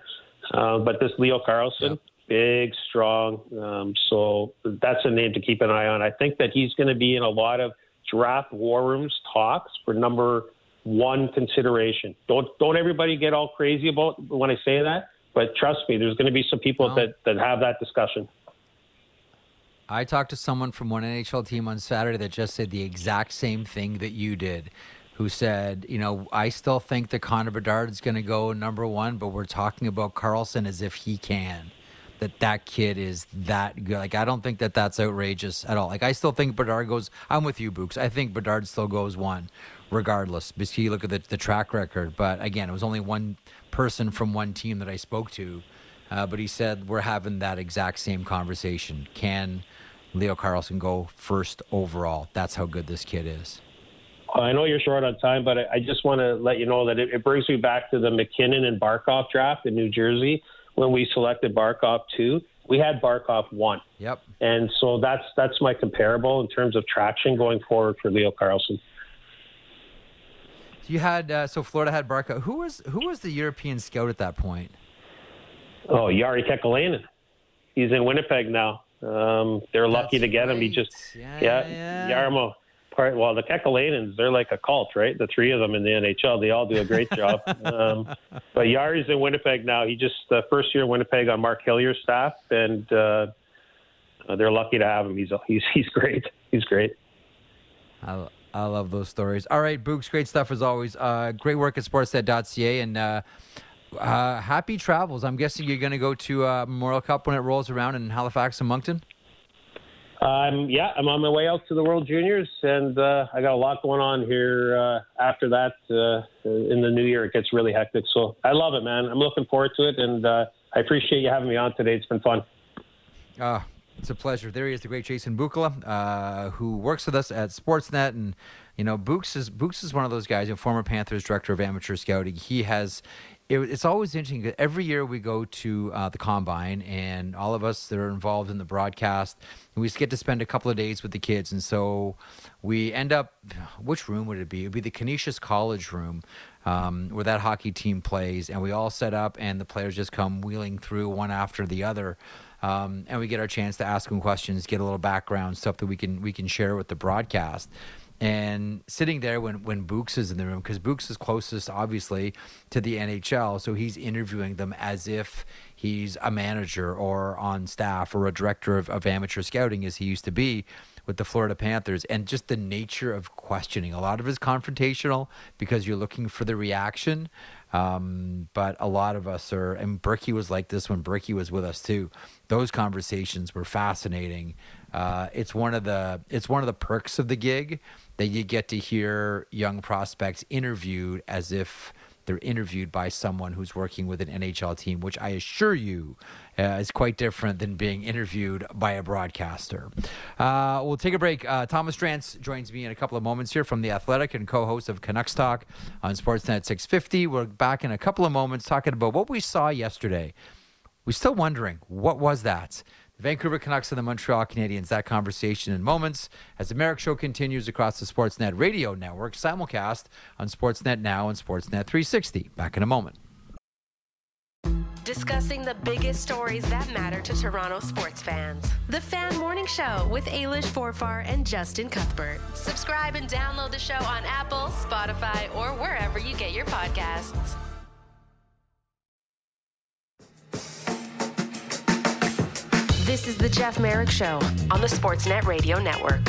Speaker 4: Uh, but this Leo Carlsson, big, strong. Um, so that's a name to keep an eye on. I think that he's going to be in a lot of draft war rooms talks for number one consideration. Don't don't everybody get all crazy about when I say that, but trust me, there's going to be some people no. that that have that discussion.
Speaker 2: I talked to someone from one NHL team on Saturday that just said the exact same thing that you did. Who said, you know, I still think that Connor Bedard is going to go number one, but we're talking about Carlsson as if he can that that kid is that good. Like I don't think that that's outrageous at all. Like I still think Bedard goes. I'm with you, Books. I think Bedard still goes one regardless. Because you look at the, the track record. But again, it was only one person from one team that I spoke to. Uh, but he said we're having that exact same conversation. Can Leo Carlsson go first overall? That's how good this kid is.
Speaker 4: I know you're short on time, but I just want to let you know that it, it brings me back to the MacKinnon and Barkov draft in New Jersey when we selected Barkov two. We had Barkov one.
Speaker 2: Yep.
Speaker 4: And so that's that's my comparable in terms of traction going forward for Leo Carlsson.
Speaker 2: You had uh, so Florida had Barkov. Who was who was the European scout at that point?
Speaker 4: Oh, Jari Kekalainen. He's in Winnipeg now. Um, they're lucky to get right. him. He just yeah, yeah, yeah. Jarmo. Part, well, the Kekalainens, they're like a cult, right? The three of them in the NHL, they all do a great job. Um, but Jari's in Winnipeg now. He just uh, first year in Winnipeg on Mark Hillier's staff, and uh, they're lucky to have him. He's he's he's great. He's great.
Speaker 2: I, I love those stories. All right, Books, great stuff as always. Uh, great work at sportsnet.ca and uh, uh, happy travels. I'm guessing you're going to go to uh, Memorial Cup when it rolls around in Halifax and Moncton.
Speaker 4: Um, yeah, I'm on my way out to the World Juniors, and uh, I got a lot going on here uh, after that. in the new year, it gets really hectic. So I love it, man. I'm looking forward to it, and I appreciate you having me on today. It's been fun.
Speaker 2: Uh, it's a pleasure. There he is, the great Jason Bukala, uh, who works with us at Sportsnet, and you know, Books is Books is one of those guys, a former Panthers director of amateur scouting. He has it, it's always interesting. Every year we go to uh, the combine, and all of us that are involved in the broadcast, and we get to spend a couple of days with the kids. And so we end up, which room would it be? It would be the Canisius College room um, where that hockey team plays, and we all set up, and the players just come wheeling through one after the other. Um, and we get our chance to ask them questions, get a little background stuff that we can we can share with the broadcast. And sitting there when when Books is in the room because Books is closest obviously to the NHL, so he's interviewing them as if he's a manager or on staff or a director of, of amateur scouting as he used to be with the Florida Panthers, and just the nature of questioning. A lot of it is confrontational because you're looking for the reaction. Um, but a lot of us are, and Berkey was like this when Berkey was with us too. Those conversations were fascinating. Uh, it's one of the it's one of the perks of the gig that you get to hear young prospects interviewed as if they're interviewed by someone who's working with an NHL team, which I assure you uh, is quite different than being interviewed by a broadcaster. Uh, we'll take a break. Uh, Thomas Drance joins me in a couple of moments here from The Athletic and co host of Canucks Talk on Sportsnet 650. We're back in a couple of moments talking about what we saw yesterday. We're still wondering what was that? Vancouver Canucks and the Montreal Canadiens. That conversation in moments as the Marek Show continues across the Sportsnet radio network, simulcast on Sportsnet Now and Sportsnet 360. Back in a moment.
Speaker 1: Discussing the biggest stories that matter to Toronto sports fans. The Fan Morning Show with Ailish Forfar and Justin Cuthbert. Subscribe and download the show on Apple, Spotify, or wherever you get your podcasts. This is the Jeff Marek Show on the Sportsnet Radio Network.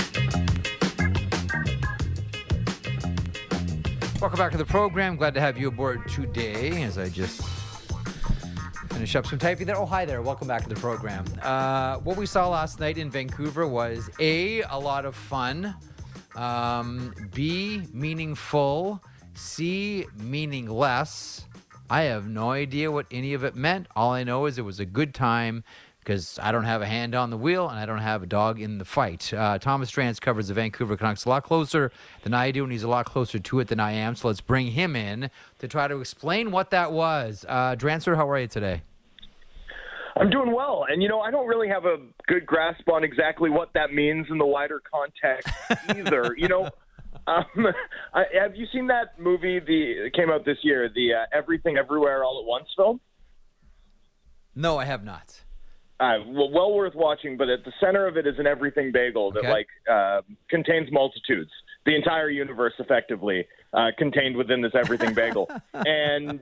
Speaker 2: Welcome back to the program. Glad to have you aboard today as I just finish up some typing there. Oh, hi there. Welcome back to the program. Uh, what we saw last night in Vancouver was A, a lot of fun, um, B, meaningful, C, meaningless. I have no idea what any of it meant. All I know is it was a good time because I don't have a hand on the wheel and I don't have a dog in the fight. Uh, Thomas Drance covers the Vancouver Canucks a lot closer than I do, and he's a lot closer to it than I am. So let's bring him in to try to explain what that was. Uh, Drancer, how are you today?
Speaker 5: I'm doing well, and you know I don't really have a good grasp on exactly what that means in the wider context either. you know, um, I, have you seen that movie? The it came out this year, the uh, Everything Everywhere All at Once film.
Speaker 2: No, I have not
Speaker 5: uh, well, well worth watching. But at the center of it is an everything bagel that like uh, contains multitudes, the entire universe effectively uh, contained within this everything bagel. and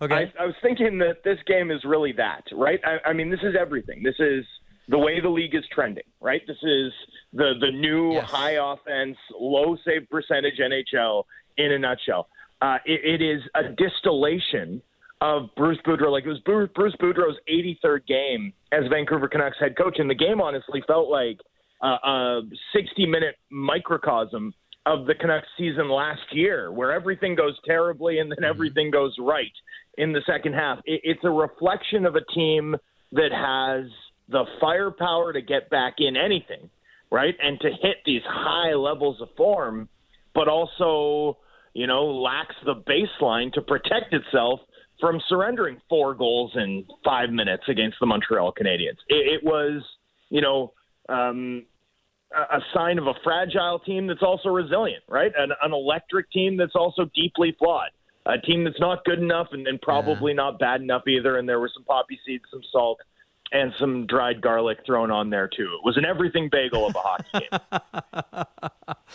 Speaker 5: okay. I, I, was thinking that this game is really that, right? I, I mean, this is everything. This is the way the league is trending, right? This is the the new yes. high offense, low save percentage NHL in a nutshell. Uh, it, it is a distillation of Bruce Boudreau. Like it was Bruce Boudreau's 83rd game as Vancouver Canucks head coach, and the game honestly felt like uh, a 60 minute microcosm of the Canucks season last year, where everything goes terribly and then mm-hmm. everything goes right in the second half. It, it's a reflection of a team that has the firepower to get back in anything, right, and to hit these high levels of form, but also, you know, lacks the baseline to protect itself from surrendering four goals in five minutes against the Montreal Canadiens. It, it was, you know, um, a, sign of a fragile team that's also resilient, right? An, an electric team that's also deeply flawed. A team that's not good enough and, and probably yeah. not bad enough either. And there were some poppy seeds, some salt, and some dried garlic thrown on there too. It was an everything bagel of a hockey
Speaker 2: game.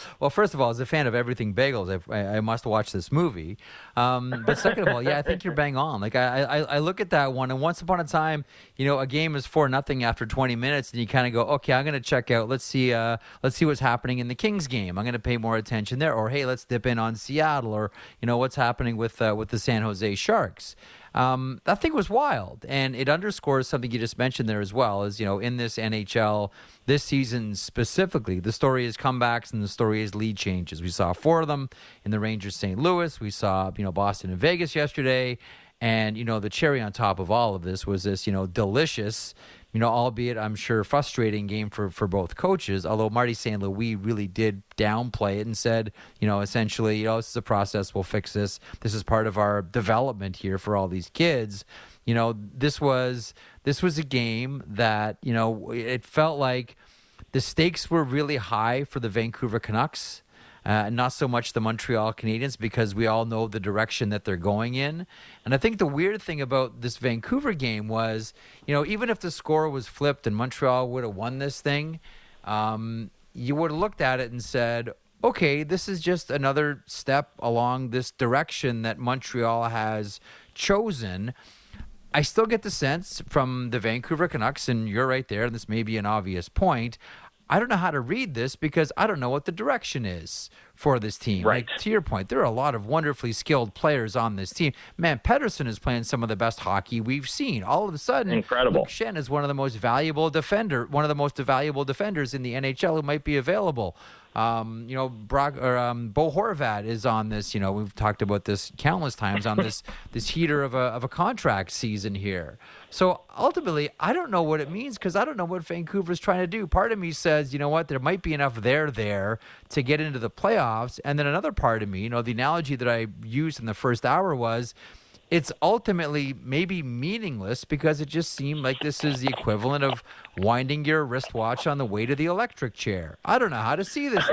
Speaker 2: well, first of all, as a fan of everything bagels, I, I must watch this movie. Um, but second of all, yeah, I think you're bang on. Like I, I, I, look at that one, and once upon a time, you know, a game is four nothing after 20 minutes, and you kind of go, okay, I'm going to check out. Let's see, uh, let's see what's happening in the Kings game. I'm going to pay more attention there, or hey, let's dip in on Seattle, or you know, what's happening with uh, with the San Jose Sharks. Um, that thing was wild, and it underscores something you just mentioned there as well. Is you know in this NHL this season specifically, the story is comebacks and the story is lead changes. We saw four of them in the Rangers St. Louis. We saw you know Boston and Vegas yesterday, and you know the cherry on top of all of this was this you know delicious you know, albeit I'm sure frustrating game for, for both coaches. Although Marty St. Louis really did downplay it and said, you know, essentially, you know, this is a process. We'll fix this. This is part of our development here for all these kids. You know, this was this was a game that you know it felt like the stakes were really high for the Vancouver Canucks uh, not so much the Montreal Canadiens because we all know the direction that they're going in. And I think the weird thing about this Vancouver game was, you know, even if the score was flipped and Montreal would have won this thing, um, you would have looked at it and said, okay, this is just another step along this direction that Montreal has chosen. I still get the sense from the Vancouver Canucks, and you're right there, and this may be an obvious point. I don't know how to read this because I don't know what the direction is for this team.
Speaker 5: Right.
Speaker 2: Like to your point, there are a lot of wonderfully skilled players on this team. Man, Pettersson is playing some of the best hockey we've seen. All of a sudden,
Speaker 5: incredible.
Speaker 2: Luke Schenn is one of the most valuable defender, one of the most valuable defenders in the NHL who might be available. Um, you know, Brock or um, Bo Horvat is on this. You know, we've talked about this countless times on this this heater of a of a contract season here. So ultimately, I don't know what it means because I don't know what Vancouver's trying to do. Part of me says, you know what, there might be enough there there to get into the playoffs, and then another part of me, you know, the analogy that I used in the first hour was it's ultimately maybe meaningless because it just seemed like this is the equivalent of winding your wristwatch on the way to the electric chair. I don't know how to see this.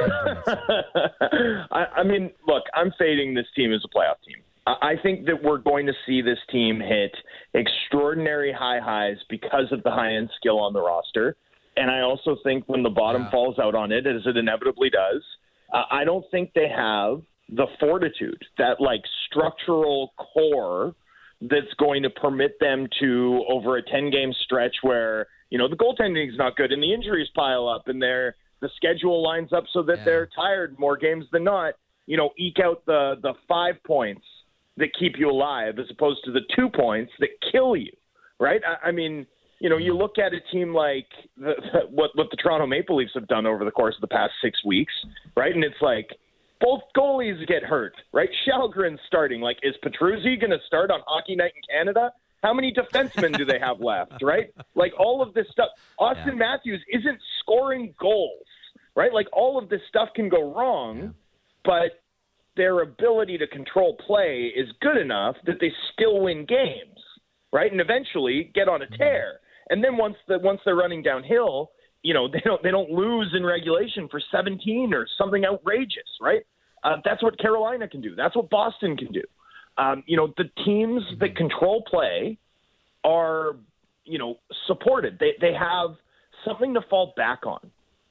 Speaker 5: I, I mean, look, I'm fading this team as a playoff team. I think that we're going to see this team hit extraordinary high highs because of the high end skill on the roster. And I also think when the bottom yeah. falls out on it, as it inevitably does, uh, I don't think they have the fortitude, that like structural core that's going to permit them to over a 10 game stretch where, you know, the goaltending is not good and the injuries pile up and their the schedule lines up so that yeah. they're tired more games than not, you know, eke out the the 5 points that keep you alive as opposed to the 2 points that kill you, right? I, I mean, you know, you look at a team like the, what what the Toronto Maple Leafs have done over the course of the past 6 weeks, right? And it's like both goalies get hurt, right? Källgren's starting. Like, is Petruzzi going to start on Hockey Night in Canada? How many defensemen do they have left, right? Like, all of this stuff. Austin yeah. Matthews isn't scoring goals, right? Like, all of this stuff can go wrong, yeah. but their ability to control play is good enough that they still win games, right? And eventually get on a mm-hmm. tear. And then once the once they're running downhill, you know they don't they don't lose in regulation for 17 or something outrageous, right? Uh, that's what Carolina can do. That's what Boston can do. Um, you know, the teams that control play are you know supported. They they have something to fall back on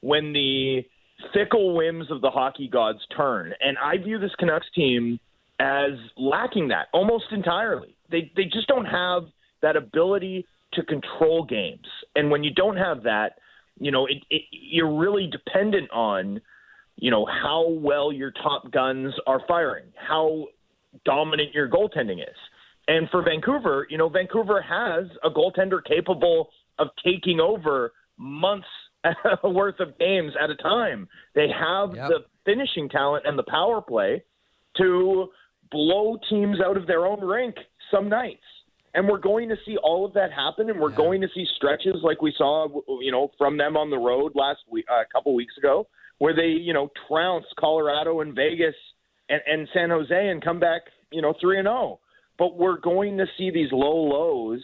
Speaker 5: when the fickle whims of the hockey gods turn. And I view this Canucks team as lacking that almost entirely. They they just don't have that ability to control games. And when you don't have that, you know, it, it, you're really dependent on, you know, how well your top guns are firing, how dominant your goaltending is. And for Vancouver, you know, Vancouver has a goaltender capable of taking over months worth of games at a time. They have yep. the finishing talent and the power play to blow teams out of their own rink some nights. And we're going to see all of that happen, and we're yeah. going to see stretches like we saw, you know, from them on the road last week, uh, a couple weeks ago, where they, you know, trounced Colorado and Vegas and, and San Jose and come back, you know, three and zero. Oh. But we're going to see these low lows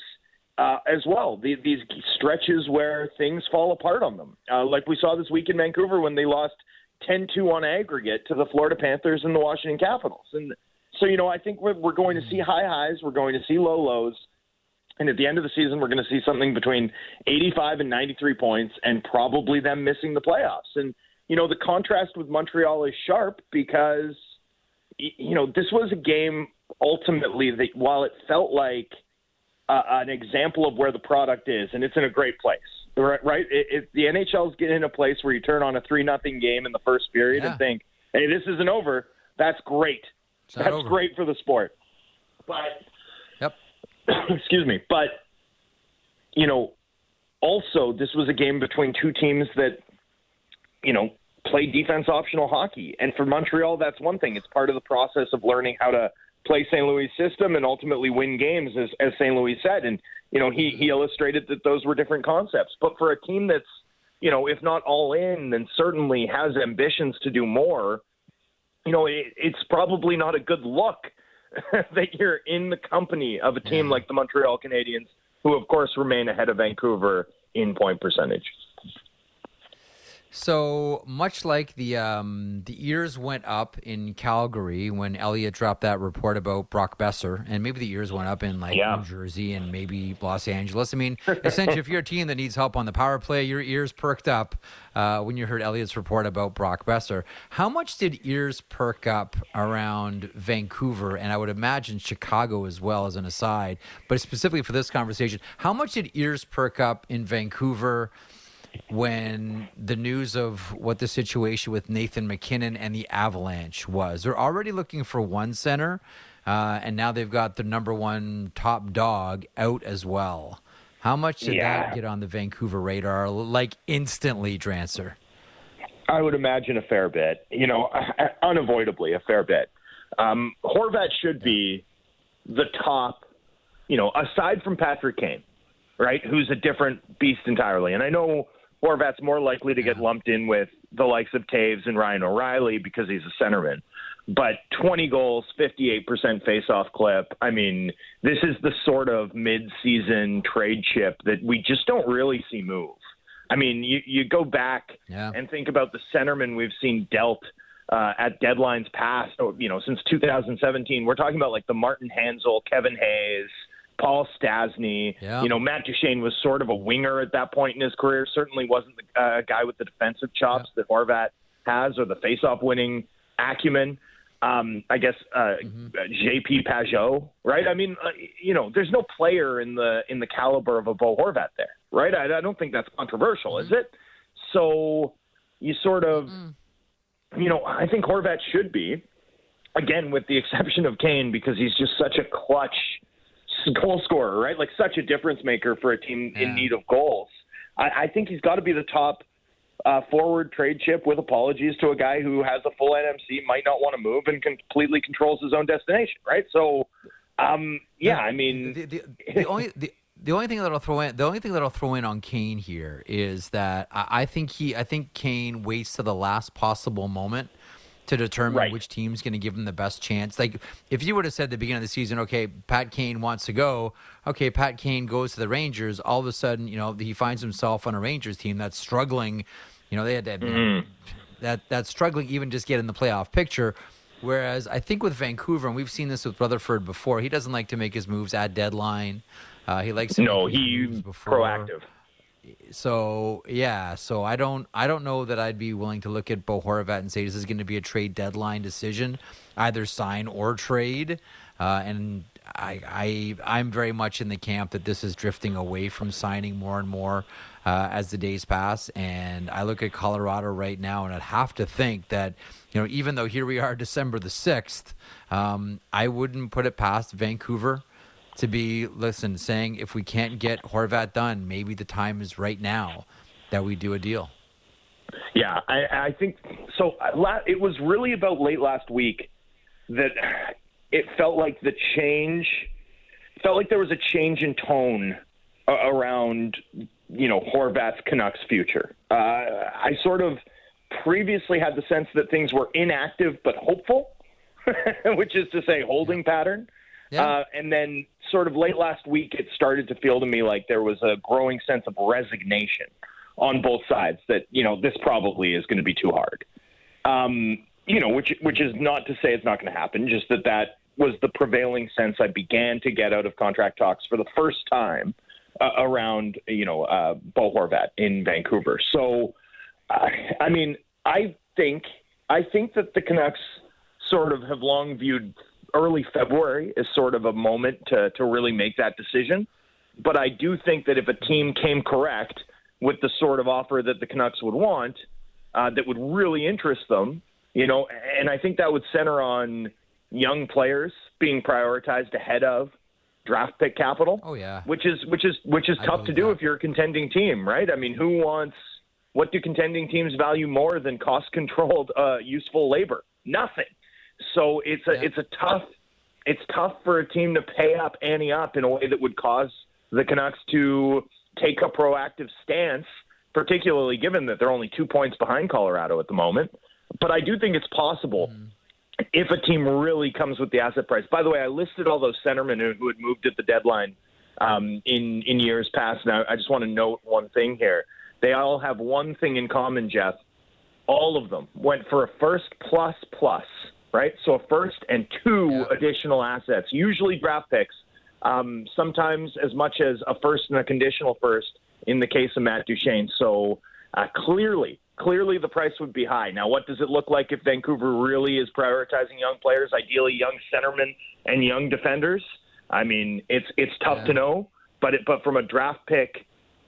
Speaker 5: uh, as well. The, these stretches where things fall apart on them, uh, like we saw this week in Vancouver when they lost 10-2 on aggregate to the Florida Panthers and the Washington Capitals. And so, you know, I think we're, we're going to see high highs, we're going to see low lows. And at the end of the season, we're going to see something between 85 and 93 points and probably them missing the playoffs. And, you know, the contrast with Montreal is sharp because, you know, this was a game ultimately that while it felt like uh, an example of where the product is, and it's in a great place, right? right? It, it, the NHL's getting in a place where you turn on a 3 nothing game in the first period yeah. and think, hey, this isn't over. That's great. That's over. great for the sport. But
Speaker 2: yep.
Speaker 5: excuse me, but you know, also this was a game between two teams that you know play defense optional hockey, and for Montreal, that's one thing. It's part of the process of learning how to play St. Louis system and ultimately win games, as, as St. Louis said. And you know, he he illustrated that those were different concepts. But for a team that's, you know, if not all in, then certainly has ambitions to do more, you know, it, it's probably not a good look that you're in the company of a team like the Montreal Canadiens, who of course remain ahead of Vancouver in point percentage.
Speaker 2: So much like the um, the ears went up in Calgary when Elliot dropped that report about Brock Boeser, and maybe the ears went up in like
Speaker 5: Yeah.
Speaker 2: New Jersey and maybe Los Angeles. I mean, essentially, if you're a team that needs help on the power play, your ears perked up uh, when you heard Elliot's report about Brock Boeser. How much did ears perk up around Vancouver, and I would imagine Chicago as well, as an aside, but specifically for this conversation, how much did ears perk up in Vancouver? When the news of what the situation with Nathan MacKinnon and the Avalanche was. They're already looking for one center, uh, and now they've got the number one top dog out as well. How much did
Speaker 5: Yeah.
Speaker 2: that get on the Vancouver radar, like instantly, Drancer?
Speaker 5: I would imagine a fair bit. You know, unavoidably a fair bit. Um, Horvat should be the top. You know, aside from Patrick Kane, right, who's a different beast entirely. And I know Horvat's more likely to get lumped in with the likes of Toews and Ryan O'Reilly because he's a centerman. But 20 goals, 58% face-off clip. I mean, this is the sort of mid-season trade chip that we just don't really see move. I mean, you, you go back
Speaker 2: Yeah.
Speaker 5: and think about the centermen we've seen dealt uh, at deadlines past, or, you know, since 2017. We're talking about like the Martin Hanzal, Kevin Hayes, Paul Stastny.
Speaker 2: Yeah.
Speaker 5: You know, Matt Duchene was sort of a winger at that point in his career. Certainly wasn't the uh, guy with the defensive chops that Horvat has or the face-off winning acumen. Um, I guess uh, JP Pageau, right? I mean, uh, you know, there's no player in the in the caliber of a Bo Horvat there, right? I, I don't think that's controversial, is it? So you sort of, you know, I think Horvat should be, again, with the exception of Kane, because he's just such a clutch goal scorer, right? Like such a difference maker for a team
Speaker 2: Yeah.
Speaker 5: in need of goals. I, I think he's got to be the top uh, forward trade chip with apologies to a guy who has a full NMC, might not want to move, and completely controls his own destination, right? So, um, yeah, I mean,
Speaker 2: the, the, the only the, the only thing that I'll throw in the only thing that I'll throw in on Kane here is that I, I think he I think Kane waits to the last possible moment to determine
Speaker 5: Right.
Speaker 2: which team's going to give him the best chance. Like if you would have said at the beginning of the season, okay, Pat Kane wants to go, okay, Pat Kane goes to the Rangers. All of a sudden, you know, he finds himself on a Rangers team that's struggling. You know, they had that that that's struggling even just get in the playoff picture. Whereas I think with Vancouver, and we've seen this with Rutherford before, he doesn't like to make his moves at deadline. Uh, he likes to
Speaker 5: no,
Speaker 2: make
Speaker 5: he's
Speaker 2: moves before.
Speaker 5: proactive.
Speaker 2: So yeah, so I don't I don't know that I'd be willing to look at Bo Horvat and say this is going to be a trade deadline decision, either sign or trade. Uh, and I I I'm very much in the camp that this is drifting away from signing more and more uh, as the days pass. And I look at Colorado right now, and I'd have to think that you know even though here we are December the sixth, um, I wouldn't put it past Vancouver to be listen saying if we can't get Horvat done, maybe the time is right now that we do a deal.
Speaker 5: Yeah, I, I think so. It was really about late last week that it felt like the change felt like there was a change in tone around you know Horvat's Canucks future. Uh, I sort of previously had the sense that things were inactive but hopeful, which is to say holding pattern.
Speaker 2: Yeah.
Speaker 5: Uh, and then, sort of late last week, it started to feel to me like there was a growing sense of resignation on both sides that you know this probably is going to be too hard. Um, you know, which which is not to say it's not going to happen, just that that was the prevailing sense I began to get out of contract talks for the first time uh, around you know uh, Bo Horvat in Vancouver. So, uh, I mean, I think I think that the Canucks sort of have long viewed early February is sort of a moment to to really make that decision. But I do think that if a team came correct with the sort of offer that the Canucks would want, uh, that would really interest them, you know, and I think that would center on young players being prioritized ahead of draft pick capital.
Speaker 2: Oh, yeah.
Speaker 5: which is which is which is
Speaker 2: I
Speaker 5: tough to do
Speaker 2: that.
Speaker 5: if you're a contending team, right? I mean, who wants? What do contending teams value more than cost-controlled, uh, useful labor? Nothing. So it's a
Speaker 2: Yeah.
Speaker 5: it's a tough it's tough for a team to pay up ante up in a way that would cause the Canucks to take a proactive stance, particularly given that they're only two points behind Colorado at the moment. But I do think it's possible. Mm-hmm if a team really comes with the asset price. By the way, I listed all those centermen who, had moved at the deadline um, in in years past. Now, I just want to note one thing here. They all have one thing in common, Jeff. All of them went for a first plus plus, right? So a first and two yeah. additional assets, usually draft picks. Um, sometimes as much as a first and a conditional first in the case of Matt Duchene. So uh, clearly, clearly the price would be high. Now, what does it look like if Vancouver really is prioritizing young players, ideally young centermen and young defenders? I mean, it's it's tough yeah. to know, but it, but from a draft pick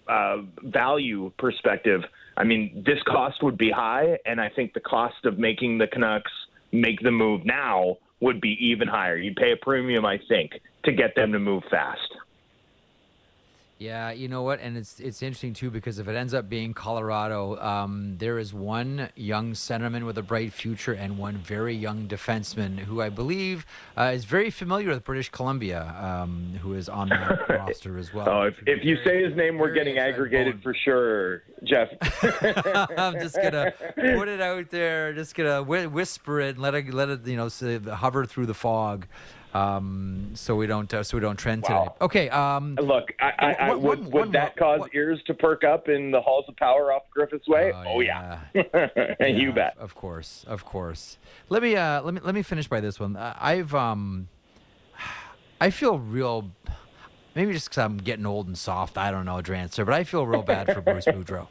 Speaker 5: uh, value perspective, I mean, this cost would be high, and I think the cost of making the Canucks make the move now would be even higher. You'd pay a premium, I think, to get them to move fast.
Speaker 2: Yeah, you know what, and it's it's interesting too because if it ends up being Colorado, um, there is one young centerman with a bright future and one very young defenseman who I believe uh, is very familiar with British Columbia, um, who is on the roster as well.
Speaker 5: Oh, if, if you say his name, we're getting aggregated for sure, Jeff.
Speaker 2: I'm just gonna put it out there, just gonna whisper it and let it let it you know hover through the fog um, so we don't uh, so we don't trend wow. today. Okay. Um,
Speaker 5: Look, I, I, I would one, would one, that cause ears to perk up in the halls of power off Griffith's Way?
Speaker 2: Oh,
Speaker 5: oh yeah, yeah. you bet.
Speaker 2: Of course, of course. Let me uh, let me let me finish by this one. I've um, I feel real. Maybe just because I'm getting old and soft. I don't know, Drancer, but I feel real bad for Bruce Boudreau.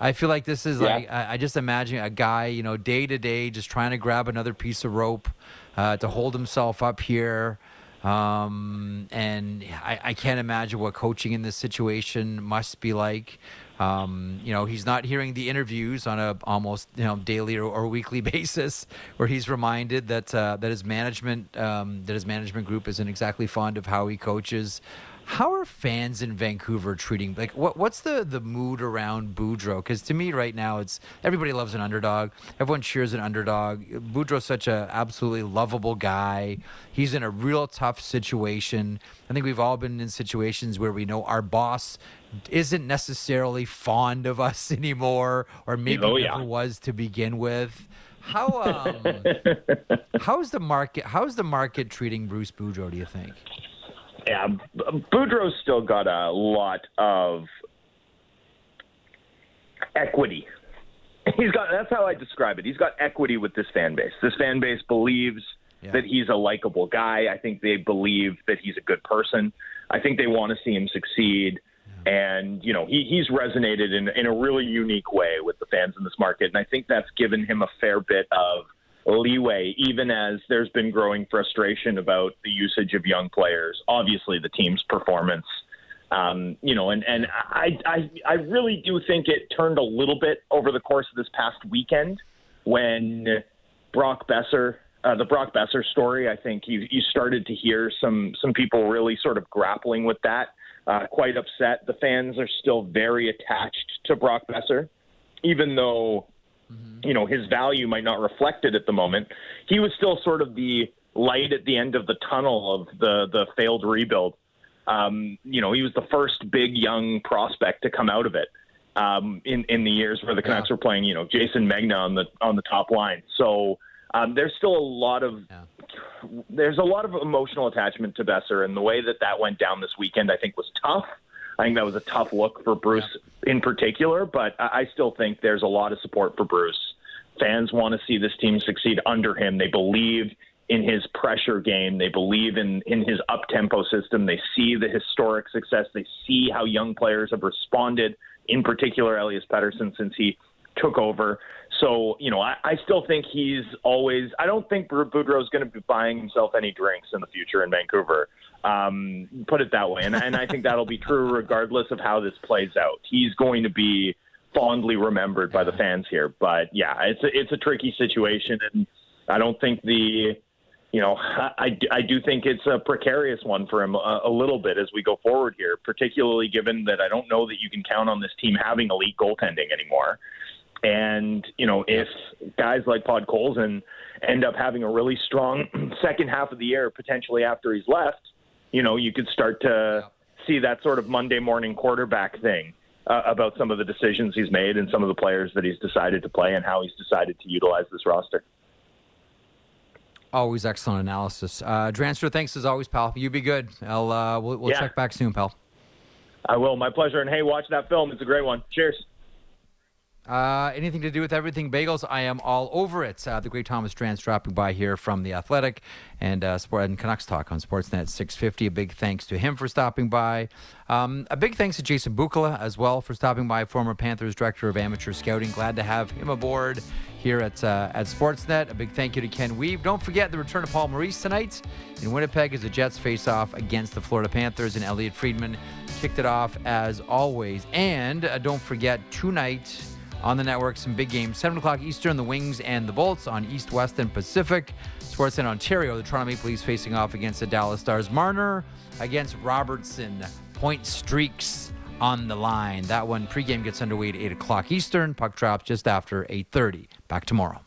Speaker 2: I feel like this is yeah. like I, I just imagine a guy, you know, day to day, just trying to grab another piece of rope uh, to hold himself up here. Um, and I, I, can't imagine what coaching in this situation must be like. Um, you know, he's not hearing the interviews on a almost you know daily or, or weekly basis, where he's reminded that uh, that his management um, that his management group isn't exactly fond of how he coaches. How are fans in Vancouver treating like what what's the the mood around Boudreau? Because to me right now it's everybody loves an underdog. Everyone cheers an underdog. Boudreau's such a absolutely lovable guy. He's in a real tough situation. I think we've all been in situations where we know our boss isn't necessarily fond of us anymore, or maybe oh, yeah. never was to begin with. How um, how's the market? How's the market treating Bruce Boudreau? Do you think?
Speaker 5: Yeah, Boudreau's still got a lot of equity. He's got that's how I describe it. He's got equity with this fan base. This fan base believes yeah. that he's a likable guy. I think they believe that he's a good person. I think they want to see him succeed. And, you know, he, he's resonated in, in a really unique way with the fans in this market. And I think that's given him a fair bit of leeway, even as there's been growing frustration about the usage of young players. Obviously, the team's performance. Um, you know, and, and I, I, I really do think it turned a little bit over the course of this past weekend when Brock Boeser, uh, the Brock Boeser story. I think you, you started to hear some some people really sort of grappling with that, uh, quite upset. The fans are still very attached to Brock Boeser, even though mm-hmm. you know, his value might not reflect it at the moment. He was still sort of the light at the end of the tunnel of the the failed rebuild. Um, you know, he was the first big young prospect to come out of it um, in in the years where the Canucks yeah. were playing. You know, Jayson Megna on the on the top line. So um, there's still a lot of yeah. there's a lot of emotional attachment to Boeser, and the way that that went down this weekend, I think, was tough. I think that was a tough look for Bruce yeah. in particular, but I still think there's a lot of support for Bruce. Fans want to see this team succeed under him. They believe in his pressure game. They believe in, in his up tempo system. They see the historic success. They see how young players have responded, in particular, Elias Pettersson, since he took over. So, you know, I, I still think he's always, I don't think Boudreau is going to be buying himself any drinks in the future in Vancouver. Um, put it that way. And, and I think that'll be true regardless of how this plays out. He's going to be fondly remembered by the fans here. But yeah, it's a, it's a tricky situation. And I don't think the, you know, I, I do think it's a precarious one for him a, a little bit as we go forward here, particularly given that I don't know that you can count on this team having elite goaltending anymore. And, you know, if guys like Podkolzin end up having a really strong second half of the year, potentially after he's left, you know, you could start to see that sort of Monday morning quarterback thing uh, about some of the decisions he's made and some of the players that he's decided to play and how he's decided to utilize this roster.
Speaker 2: Always excellent analysis. Uh, Drancer, thanks as always, pal. You be good. I'll uh, we'll, we'll
Speaker 5: Yeah.
Speaker 2: check back soon, pal.
Speaker 5: I will. My pleasure. And hey, watch that film. It's a great one. Cheers.
Speaker 2: Uh, anything to do with everything bagels? I am all over it. Uh, the great Thomas Drance dropping by here from the Athletic and uh, Sport and Canucks Talk on Sportsnet 650. A big thanks to him for stopping by. Um, a big thanks to Jason Bukala as well for stopping by, former Panthers director of amateur scouting. Glad to have him aboard here at uh, at Sportsnet. A big thank you to Ken Wiebe. Don't forget the return of Paul Maurice tonight in Winnipeg as the Jets face off against the Florida Panthers and Elliotte Friedman kicked it off as always. And uh, don't forget tonight on the network. Some big games. 7 o'clock Eastern, the Wings and the Bolts on East, West, and Pacific. Sportsnet Ontario, the Toronto Maple Leafs facing off against the Dallas Stars. Marner against Robertson. Point streaks on the line. That one pregame gets underway at 8 o'clock Eastern. Puck drops just after 8.30. Back tomorrow.